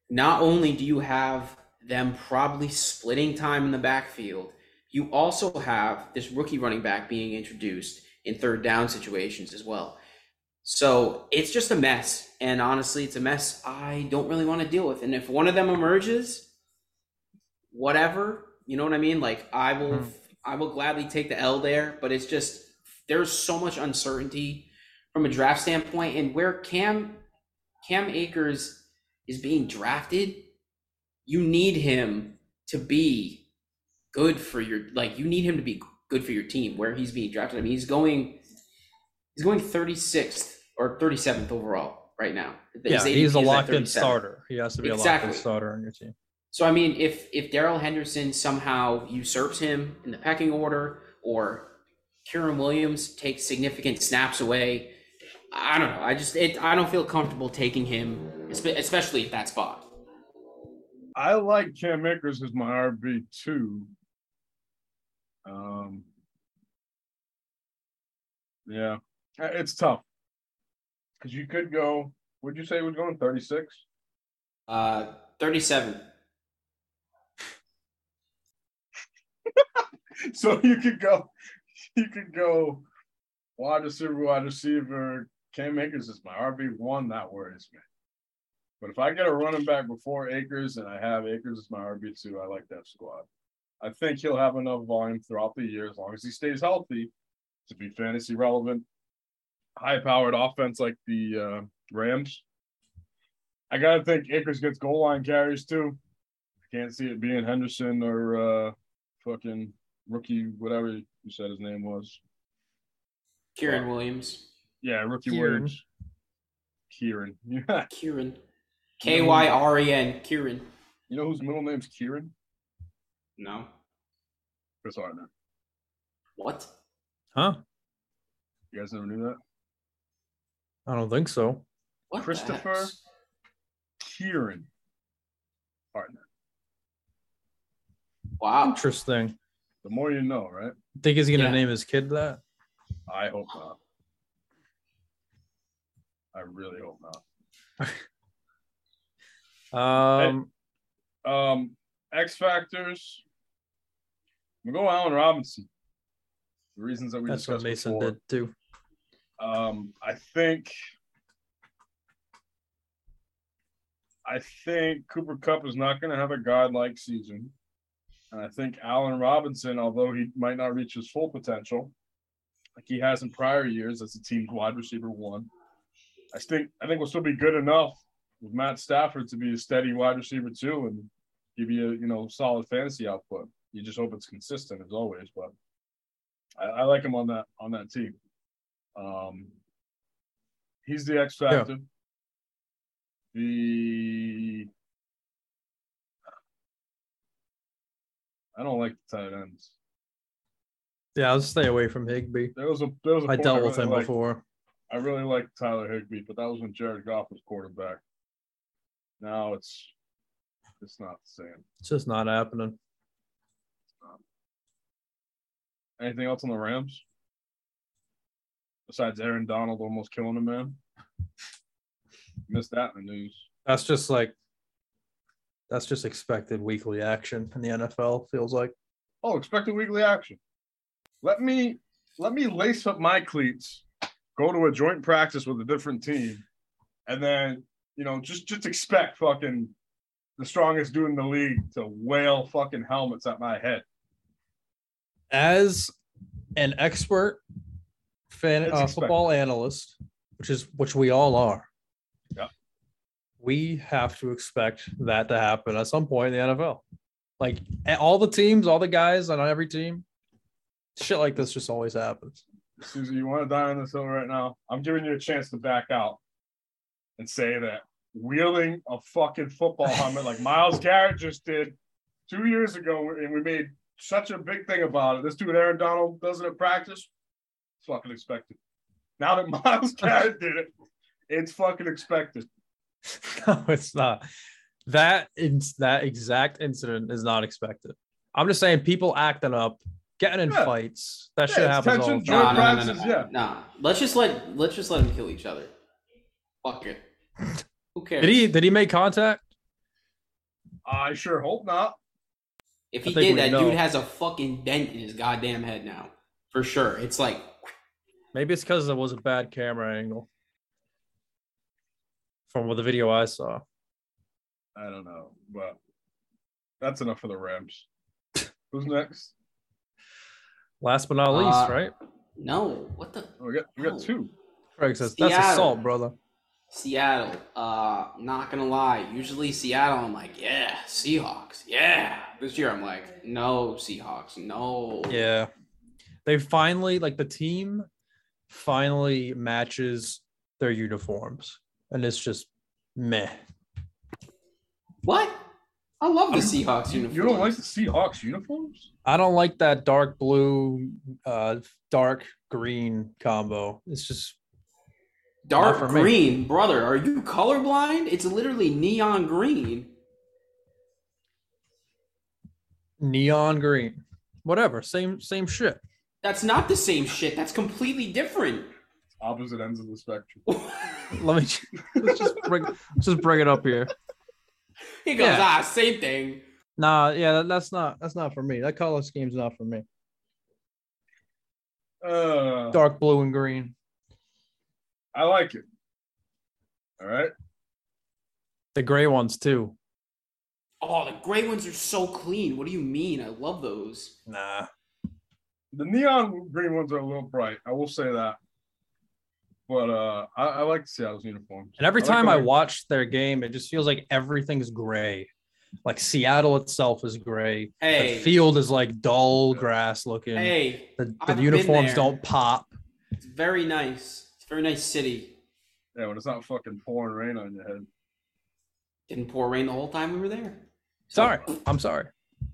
not only do you have them probably splitting time in the backfield, you also have this rookie running back being introduced in third down situations as well. So it's just a mess. And honestly, it's a mess I don't really want to deal with. And if one of them emerges, whatever, you know what I mean? Like I will mm. I will gladly take the L there, but it's just there's so much uncertainty from a draft standpoint and where Cam Cam Akers is being drafted, you need him to be good for your like you need him to be good for your team where he's being drafted. I mean, he's going he's going 36th or 37th overall right now. yeah, he's a locked in starter. He has to be exactly. a locked in starter on your team. So I mean, if if Darrell Henderson somehow usurps him in the pecking order, or Kyren Williams takes significant snaps away, I don't know. I just it, I don't feel comfortable taking him, especially at that spot. I like Cam Akers as my RB two. Um, yeah, it's tough because you could go. Would you say it was going thirty six? Uh, thirty seven. so you could go, you could go wide receiver, wide receiver. Cam Akers is my RB one. That worries me. But if I get a running back before Akers and I have Akers as my RB two, I like that squad. I think he'll have enough volume throughout the year as long as he stays healthy to be fantasy relevant. High powered offense like the uh, Rams. I gotta think Akers gets goal line carries too. I can't see it being Henderson or uh, fucking rookie, whatever you said his name was. Kyren uh, Williams. Yeah, rookie Kyren. Williams. Kieran. Yeah. Kieran. K Y R E N. Kieran. You know whose middle name's Kieran? No. Chris Hartner. What? Huh? You guys never knew that? I don't think so. What Christopher Kieran partner. Wow. Interesting. The more you know, right? Think he's gonna yeah. name his kid that? I hope not. I really hope not. um, hey, um, X factors. We go Allen Robinson. The reasons that we that's discussed what Mason before. did too. Um, I think. I think Cooper Kupp is not going to have a godlike season. And I think Allen Robinson, although he might not reach his full potential, like he has in prior years as a team wide receiver one, I think I think will still be good enough with Matt Stafford to be a steady wide receiver two and give you a you know solid fantasy output. You just hope it's consistent as always, but I, I like him on that on that team. Um, he's the X factor. The I don't like the tight ends. Yeah, I'll stay away from Higbee. There was a there was a I dealt with really him liked. before. I really liked Tyler Higbee, but that was when Jared Goff was quarterback. Now it's it's not the same. It's just not happening. Anything else on the Rams? Besides Aaron Donald almost killing a man. Missed that in the news. That's just like that's just expected weekly action in the NFL. Feels like Oh, expected weekly action. Let me let me lace up my cleats, go to a joint practice with a different team, and then you know just just expect fucking the strongest dude in the league to wail fucking helmets at my head. as an expert fan uh, football analyst, which is which we all are. Yeah. We have to expect that to happen at some point in the NFL. Like all the teams, all the guys on every team, shit like this just always happens. Susie, you want to die on this hill right now? I'm giving you a chance to back out and say that wielding a fucking football helmet like Myles Garrett just did two years ago, and we made such a big thing about it. This dude Aaron Donald does it at practice. It's fucking expected. Now that Myles Garrett did it, it's fucking expected. no, it's not. That in, that exact incident is not expected. I'm just saying people acting up, getting in Yeah. fights. That Yeah, shit it's happens all the time. Nah, nah, nah, nah, practices, nah, yeah. nah. Let's just let let's just let them kill each other. Fuck it. Who cares? Did he did he make contact? I sure hope not. If he did, that know. dude has a fucking dent in his goddamn head now. For sure. It's like Maybe it's because it was a bad camera angle. From what the video I saw. I don't know, but that's enough for the Rams. Who's next? Last but not least, Uh, right? no. What the Oh, we got we got two. Craig says that's Seattle. assault, brother. Seattle. Uh, not gonna lie. Usually Seattle, I'm like, yeah, Seahawks, yeah. This year, I'm like, no Seahawks, no. Yeah. They finally like the team finally matches their uniforms. And it's just meh. What? I love the Seahawks You, uniform. you don't like the Seahawks uniforms? I don't like that dark blue, uh, dark green combo. It's just dark Not for me. green, brother? Are you colorblind? It's literally neon green. neon green. Whatever, same same shit. That's not the same shit. That's completely different. Opposite ends of the spectrum. Let me let's just bring let's just bring it up here. he goes, Yeah. ah, same thing. Nah, yeah, that, that's not that's not for me. That color scheme's not for me. Uh, Dark blue and green. I like it. All right. The gray ones too. Oh, the gray ones are so clean. What do you mean? I love those. Nah. The neon green ones are a little bright. I will say that. But uh, I, I like Seattle's uniforms. And every I time the I way- watch their game, it just feels like everything's gray. Like Seattle itself is gray. Hey. The field is like dull grass looking. Hey, the I've the been uniforms there. don't pop. it's very nice. It's a very nice city. yeah, when it's not fucking pouring rain on your head. Didn't pour rain the whole time we were there. Sorry. I'm sorry.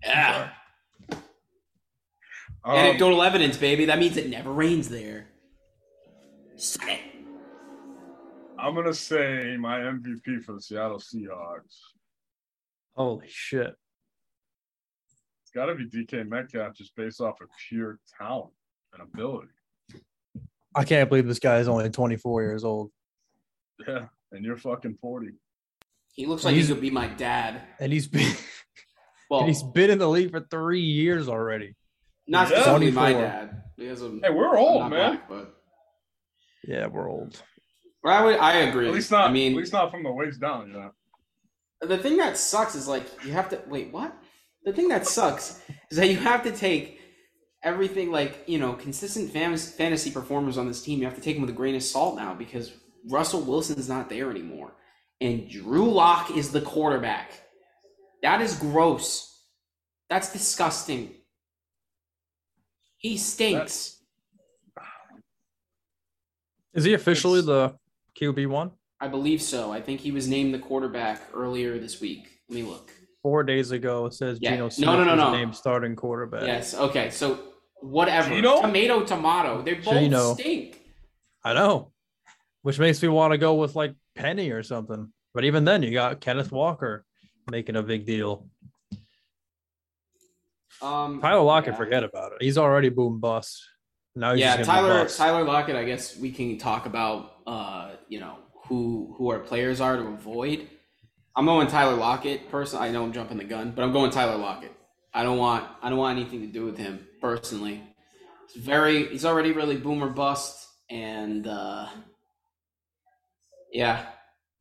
Yeah. Um, Anecdotal evidence, baby. That means it never rains there. Suck it. I'm gonna say my MVP for the Seattle Seahawks. Holy shit. It's got to be DK Metcalf, just based off of pure talent and ability. I can't believe this guy is only 24 years old. Yeah, and you're fucking 40. He looks like he He's- could be my dad. And he's been Well, and he's been in the league for three years already. Not Yeah. specifically my dad. Because I'm, Hey, we're old, man. black, but Yeah, we're old. Well, I would, I agree. At least not. I mean, at least not from the waist down. You know. the thing that sucks is like you have to wait. What? The thing that sucks is that you have to take everything like you know consistent fam- fantasy performers on this team. You have to take them with a grain of salt now because Russell Wilson's not there anymore, and Drew Lock is the quarterback. That is gross. That's disgusting. He stinks. Is he officially It's- the QB one? I believe so. I think he was named the quarterback earlier this week. Let me look. Four days ago, it says Yeah. Geno Smith no, no, was no. named starting quarterback. Yes. Okay. So whatever. Gino? Tomato, tomato. They both Gino. stink. I know, which makes me want to go with like Penny or something. But even then, you got Kenneth Walker making a big deal. Um, Tyler Lockett, yeah. forget about it. He's already boom bust. Now he's yeah, just gonna be Tyler bust. Tyler Lockett. I guess we can talk about uh, you know who who our players are to avoid. I'm going Tyler Lockett. Personally, I know I'm jumping the gun, but I'm going Tyler Lockett. I don't want I don't want anything to do with him personally. He's very he's already really boomer bust, and uh, yeah,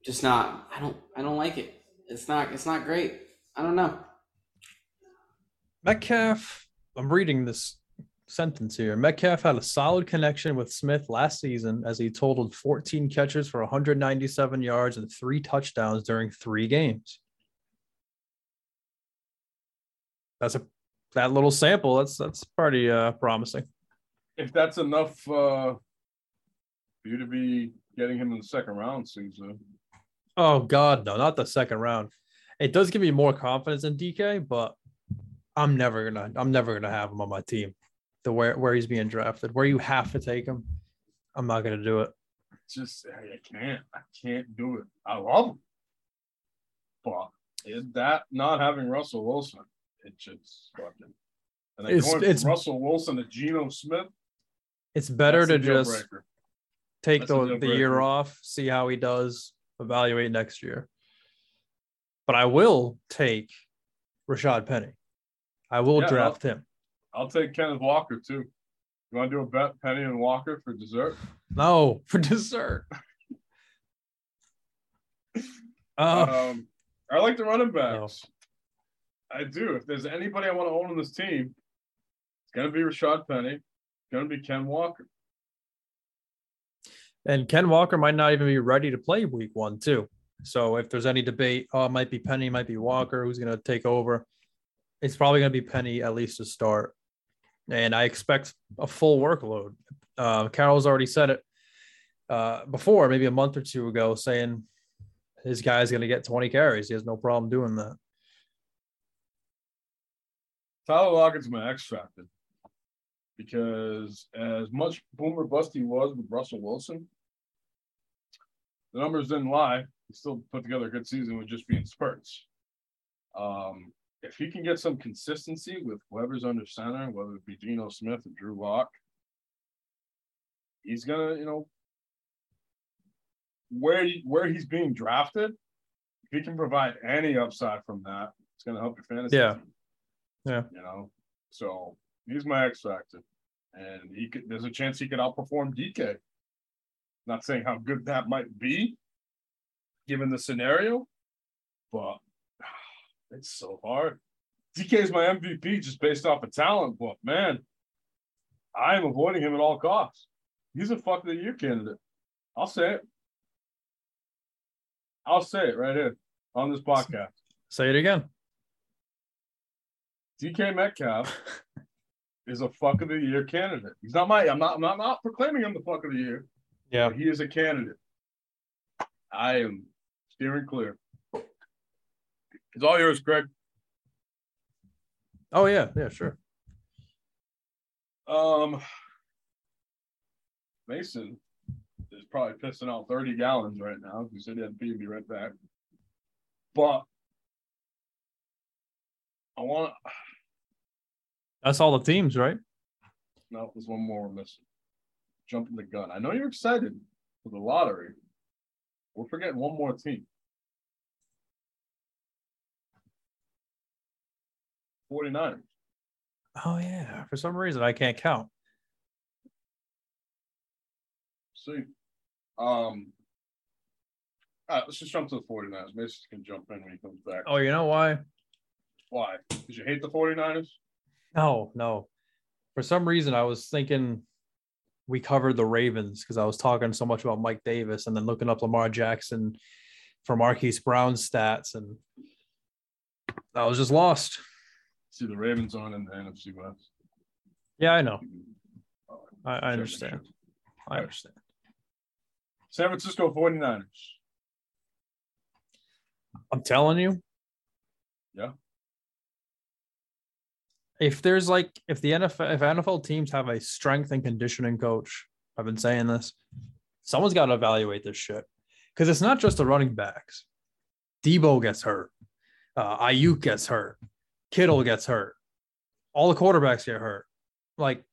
just not. I don't I don't like it. It's not it's not great. I don't know. Metcalf, I'm reading this sentence here. Metcalf had a solid connection with Smith last season as he totaled 14 catches for 197 yards and three touchdowns during three games. That's a that little sample. That's that's pretty uh, promising. If that's enough uh, for you to be getting him in the second round, Caesar. Oh God, no, not the second round. It does give me more confidence in DK, but I'm never gonna I'm never gonna have him on my team. The where where he's being drafted, where you have to take him, I'm not gonna do it. Just I can't. I can't do it. I love him. But is that not having Russell Wilson? It just fucking and then It's- going it's- Russell Wilson to Geno Smith. It's better to just breaker. take That's the, the year off, see how he does, evaluate next year. But I will take Rashad Penny. I will Yeah, draft him. I'll take Kenneth Walker too. You want to do a bet, Penny and Walker for dessert? No, for dessert. Uh, Um, I like the running backs. I do. If there's anybody I want to own on this team, it's gonna be Rashad Penny. It's gonna be Ken Walker. and Ken Walker might not even be ready to play week one, too. So if there's any debate, oh, it might be Penny, it might be Walker, who's going to take over? It's probably going to be Penny at least to start. And I expect a full workload. Uh, Carroll's already said it uh, before, maybe a month or two ago, saying his guy's going to get 20 carries. He has no problem doing that. Tyler Lockett's my X factor because as much boomer bust he was with Russell Wilson, the numbers didn't lie. He still put together a good season with just being spurts. Um, if he can get some consistency with whoever's under center, whether it be Geno Smith or Drew Lock, he's gonna, you know, where he, where he's being drafted, if he can provide any upside from that, it's gonna help your fantasy. Yeah. team. Yeah. You know, so he's my X factor, and he could. There's a chance he could outperform DK. Not saying how good that might be, given the scenario, but it's so hard. DK is my MVP just based off of talent, but man, I am avoiding him at all costs. He's a fuck of the year candidate. I'll say it. I'll say it right here on this podcast. Say it again. DK Metcalf is a fuck of the year candidate. He's not my. I'm not. I'm not, I'm not proclaiming him the fuck of the year. Yeah. He is a candidate. I am steering clear. It's all yours, Greg. Oh, yeah. Yeah, sure. Um, Mason is probably pissing out 30 gallons right now. He said he had to pee be right back. But I want That's all the teams, right? no, there's one more we're missing. Jumping the gun. I know you're excited for the lottery. We're forgetting one more team. 49ers. Oh, yeah. For some reason, I can't count. See. Um all right, let's just jump to the 49ers. Mason can jump in when he comes back. Oh, you know why? Why? Because you hate the 49ers? No, no. For some reason, I was thinking we covered the Ravens because I was talking so much about Mike Davis and then looking up Lamar Jackson for Marquise Brown's stats, and I was just lost. See the Ravens on in the NFC West. Yeah, I know. Uh, I, I understand. I understand. San Francisco 49ers. I'm telling you. Yeah. If there's like if the NFL if NFL teams have a strength and conditioning coach, I've been saying this, someone's got to evaluate this shit. Because it's not just the running backs. Deebo gets hurt. Uh, Aiyuk gets hurt. Kittle gets hurt. All the quarterbacks get hurt. Like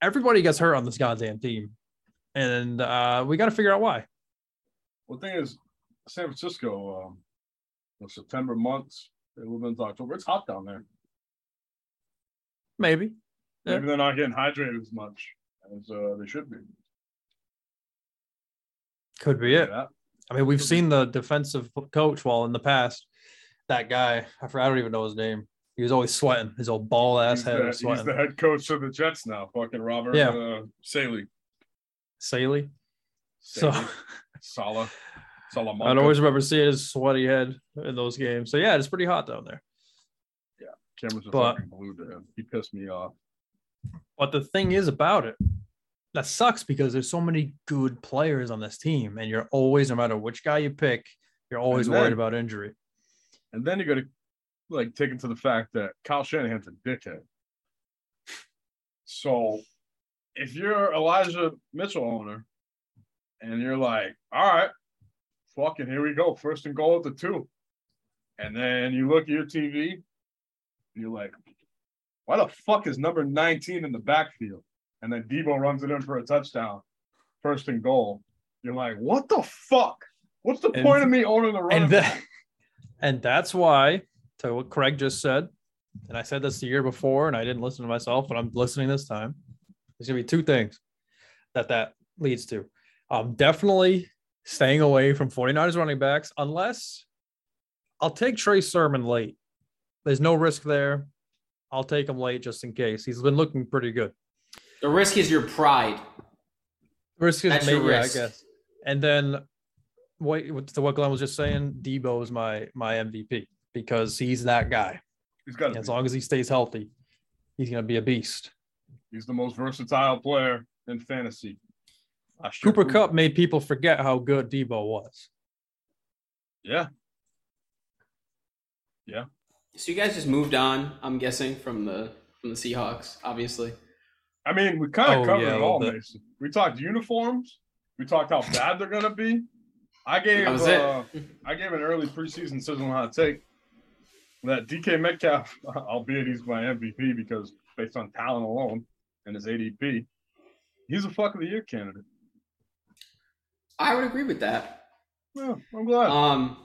everybody gets hurt on this goddamn team. And uh, we got to figure out why. Well, the thing is, San Francisco, um, in September months, they live into October. It's hot down there. Maybe. Yeah. Maybe they're not getting hydrated as much as uh, they should be. Could be it. Yeah. I mean, we've seen the defensive coach. while in the past, that guy, I forgot, I don't even know his name. He was always sweating. His old ball ass He's head the, he's the head coach of the Jets now. Fucking Robert Yeah. uh, Saleh. Saleh. So. Salah. Salamanca. I'd always remember seeing his sweaty head in those games. So yeah, it's pretty hot down there. Yeah, cameras are but- fucking glued to him. He pissed me off. But the thing is about it, that sucks because there's so many good players on this team, and you're always, no matter which guy you pick, you're always And worried about injury. And then you got to like take into the fact that Kyle Shanahan's a dickhead. So if you're Elijah Mitchell owner and you're like, all right, fucking here we go, first and goal at the two. And then you look at your TV, and you're like, why the fuck is number 19 in the backfield? And then Deebo runs it in for a touchdown, first and goal. You're like, what the fuck? What's the And- point of me owning the running And back? And that's why, to what Craig just said, and I said this the year before, and I didn't listen to myself, but I'm listening this time. There's gonna be two things that that leads to. Um, definitely staying away from 49ers running backs, unless I'll take Trey Sermon late. There's no risk there. I'll take him late just in case. He's been looking pretty good. The risk is your pride. Risk is That's maybe, risk. I guess. And then what to what Glenn was just saying, Deebo is my my MVP because he's that guy. He's got to As long as he stays healthy, he's gonna be a beast. He's the most versatile player in fantasy. Last Cooper Kupp made people forget how good Deebo was. Yeah. Yeah. So you guys just moved on, I'm guessing, from the from the Seahawks, obviously. I mean, we kind of Oh, covered yeah, it all, bit. Mason. We talked uniforms. We talked how bad they're gonna be. I gave That was it. uh, I gave an early preseason sizzle hot take that DK Metcalf, albeit he's my MVP because based on talent alone and his ADP, he's a fuck of the year candidate. I would agree with that. Yeah, I'm glad. Um,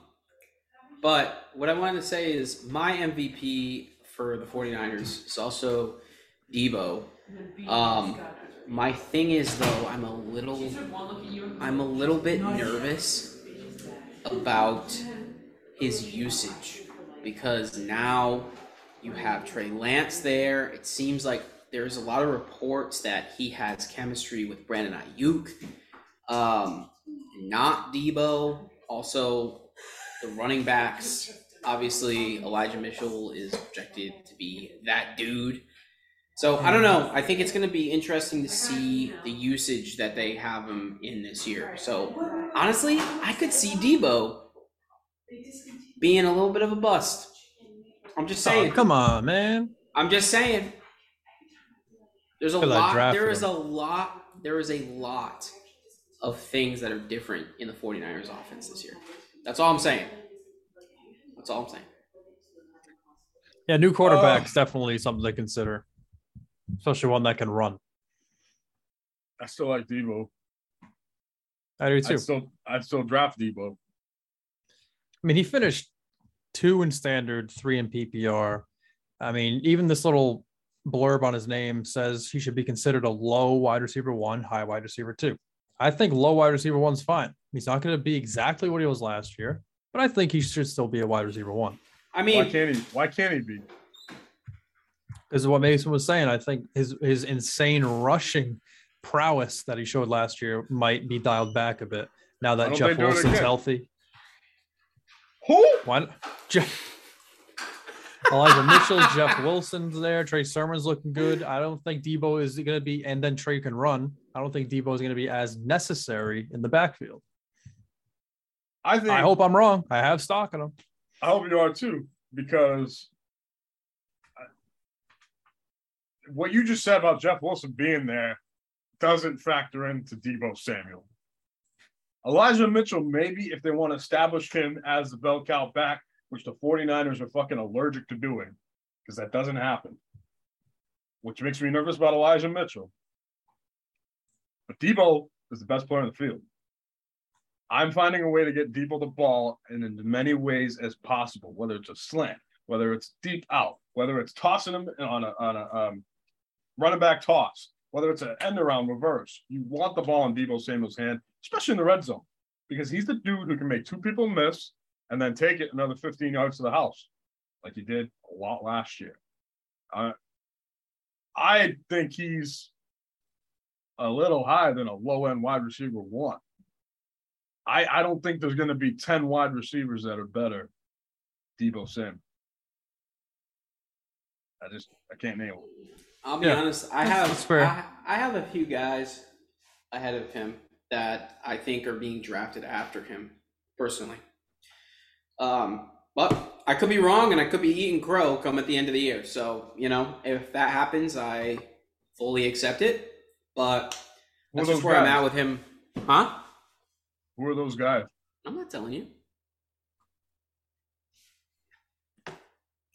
but what I wanted to say is my MVP for the 49ers is also Deebo. Um, my thing is though, I'm a little, I'm a little bit nervous about his usage because now you have Trey Lance there. It seems like there's a lot of reports that he has chemistry with Brandon Aiyuk. Um, not Deebo. Also, the running backs. Obviously, Elijah Mitchell is projected to be that dude. So I don't hmm. know. I think it's going to be interesting to see the usage that they have him in this year. So honestly, I could see Deebo being a little bit of a bust. I'm just Oh, saying. come on, man. I'm just saying. There's a Feel like lot. drafting There is a lot. There is a lot of things that are different in the 49ers offense this year. That's all I'm saying. That's all I'm saying. Yeah, new quarterback's oh. definitely something to consider, especially one that can run. I still like Deebo. I do too. I'd still I'd still draft Deebo. I mean, he finished two in standard, three in PPR. I mean, even this little blurb on his name says he should be considered a low wide receiver one, high wide receiver two. I think low wide receiver one's fine. He's not going to be exactly what he was last year, but I think he should still be a wide receiver one. I mean, Why mean, can't he? Why can't he be? Is what Mason was saying. I think his his insane rushing prowess that he showed last year might be dialed back a bit now that Jeff they do it Wilson's healthy. Who? Why? Jeff, Elijah Mitchell, Jeff Wilson's there. Trey Sermon's looking good. I don't think Deebo is going to be, and then Trey can run. I don't think Deebo is going to be as necessary in the backfield. I think I hope I'm wrong. I have stock in him. I hope you are too, because I- what you just said about Jeff Wilson being there doesn't factor into Deebo Samuel. Elijah Mitchell, maybe if they want to establish him as the bell cow back, which the 49ers are fucking allergic to doing, because that doesn't happen. Which makes me nervous about Elijah Mitchell. But Deebo is the best player on the field. I'm finding a way to get Deebo the ball in as many ways as possible, whether it's a slant, whether it's deep out, whether it's tossing him on a on a um, running back toss, whether it's an end around reverse. You want the ball in Deebo Samuel's hand, especially in the red zone, because he's the dude who can make two people miss and then take it another 15 yards to the house, like he did a lot last year. Uh, I think he's a little higher than a low end wide receiver one. I, I don't think there's going to be 10 wide receivers that are better. Deebo Sim. I just I can't name them. I'll be Yeah. honest. I have. I, I have a few guys ahead of him that I think are being drafted after him personally. Um, but I could be wrong, and I could be eating crow come at the end of the year. So you know, if that happens, I fully accept it. But that's just where I'm at with him, huh? Who are those guys? I'm not telling you.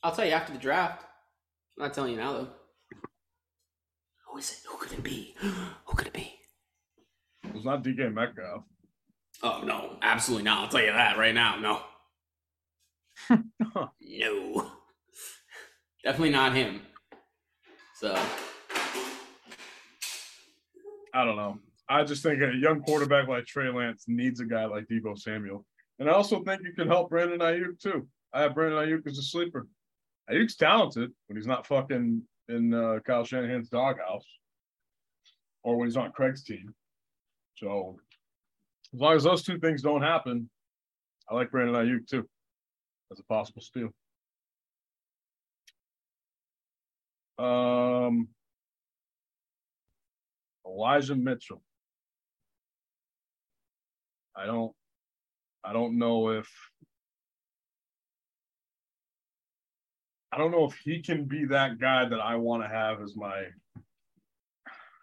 I'll tell you after the draft. I'm not telling you now though. Who is it? Who could it be? Who could it be? It's not DK Metcalf. Oh no, absolutely not. I'll tell you that right now. No. no. Definitely not him. So I don't know. I just think a young quarterback like Trey Lance needs a guy like Deebo Samuel. And I also think you can help Brandon Aiyuk too. I have Brandon Aiyuk as a sleeper. Aiyuk's talented when he's not fucking in uh, Kyle Shanahan's doghouse or when he's on Craig's team. So as long as those two things don't happen, I like Brandon Aiyuk too as a possible steal. Um, Elijah Mitchell. I don't I don't know if I don't know if he can be that guy that I want to have as my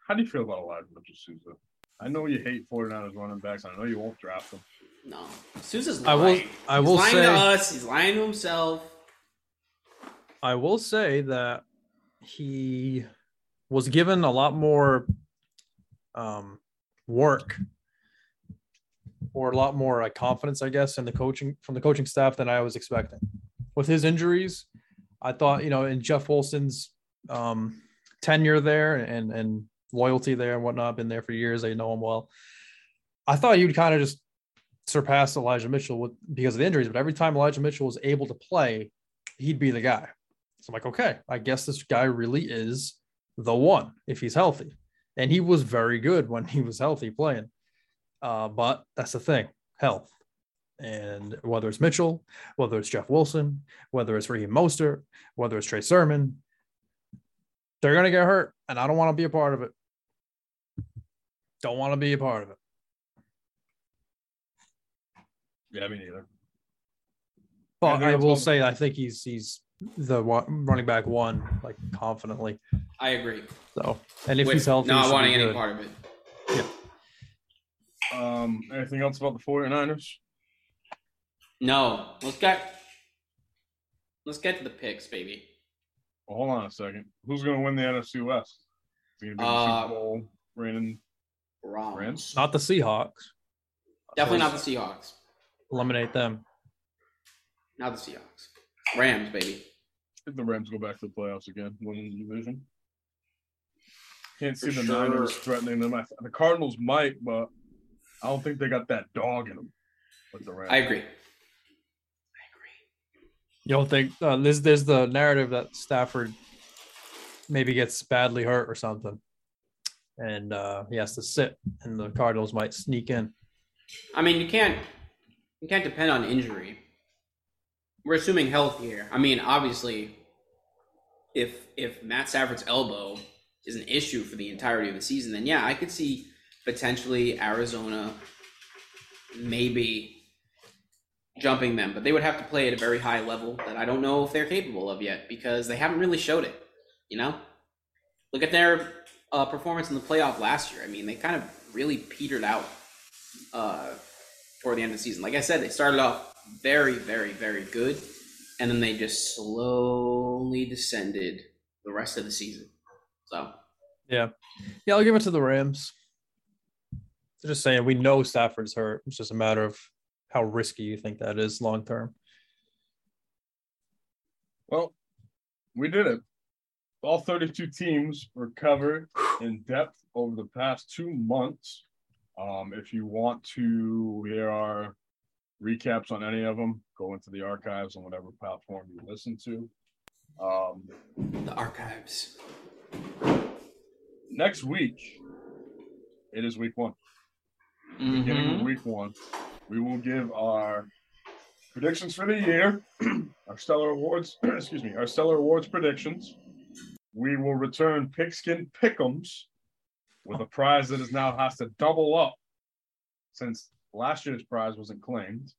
how do you feel about Elijah Mitchell Souza? I know you hate 49ers running backs. I know you won't draft them. no. Souza's I lying. will- I he's will lying say- to us. He's lying to himself. I will say that he was given a lot more um, work or a lot more uh, confidence, I guess, in the coaching from the coaching staff than I was expecting. With his injuries, I thought, you know, in Jeff Wilson's um, tenure there and and loyalty there and whatnot, been there for years. I know him well. I thought would kind of just surpass Elijah Mitchell with, because of the injuries, but every time Elijah Mitchell was able to play, he'd be the guy. So I'm like, okay, I guess this guy really is the one if he's healthy. And he was very good when he was healthy playing. Uh, but that's the thing health. And whether it's Mitchell, whether it's Jeff Wilson, whether it's Raheem Mostert, whether it's Trey Sermon, they're going to get hurt. And I don't want to be a part of it. Don't want to be a part of it. Yeah, me neither. But think I will say, I think he's he's the running back one, like confidently. I agree. So, and if With he's healthy, not should wanting any good. part of it. Yeah. Um, anything else about the 49ers? No. Let's get let's get to the picks, baby. Well, hold on a second. Who's going to win the NFC West? Is it going to be the Uh, Super Bowl reigning Wrong. Rams? Not the Seahawks. Definitely not the Seahawks. Eliminate them. Not the Seahawks. Rams, baby. If the Rams go back to the playoffs again, winning the division. Can't see For the sure. Niners threatening them. The Cardinals might, but I don't think they got that dog in them. Like the Rams. I agree. You don't think uh, there's there's the narrative that Stafford maybe gets badly hurt or something, and uh, he has to sit, and the Cardinals might sneak in. I mean, you can't you can't depend on injury. We're assuming health here. I mean, obviously, if if Matt Stafford's elbow is an issue for the entirety of the season, then yeah, I could see potentially Arizona maybe jumping them, but they would have to play at a very high level that I don't know if they're capable of yet because they haven't really showed it. You know, look at their uh, performance in the playoff last year. I mean, they kind of really petered out uh, toward the end of the season. Like I said, they started off very, very, very good, and then they just slowly descended the rest of the season. So Yeah, yeah, I'll give it to the Rams. They're just saying we know Stafford's hurt. It's just a matter of how risky you think that is long term. Well, we did it. All 32 teams were covered in depth over the past two months. Um, if you want to hear our recaps on any of them, go into the archives on whatever platform you listen to. Um, the archives. next week, it is week one. Beginning of Mhm. week one, we will give our predictions for the year, our stellar awards, excuse me, our stellar awards predictions. We will return pigskin pick'ems with a prize that is now has to double up since last year's prize wasn't claimed.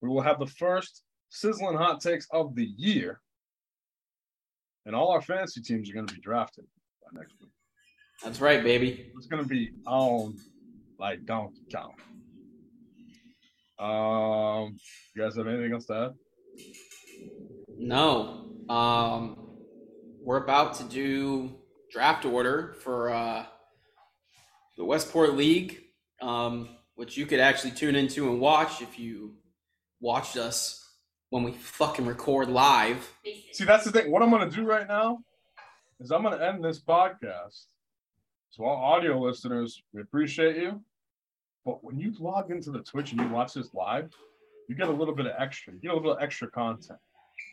We will have the first sizzling hot takes of the year. And all our fantasy teams are going to be drafted by next week. That's right, baby. It's going to be on like Donkey Kong. Um, you guys have anything else to add? No. Um, we're about to do draft order for uh, the Westport League, um, which you could actually tune into and watch if you watched us when we fucking record live. See, that's the thing. What I'm going to do right now is I'm going to end this podcast. So, all audio listeners, we appreciate you. But when you log into the Twitch and you watch this live, you get a little bit of extra. You get a little extra content.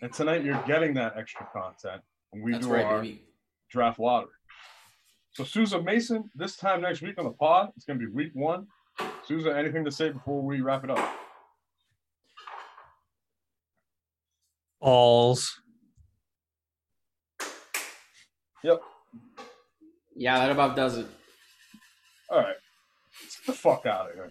And tonight, you're getting that extra content when we That's do right, our baby. draft lottery. So, Souza Mason, this time next week on the pod, it's going to be week one. Souza, anything to say before we wrap it up? Balls. Yeah, that about does it. All right. The fuck out of here.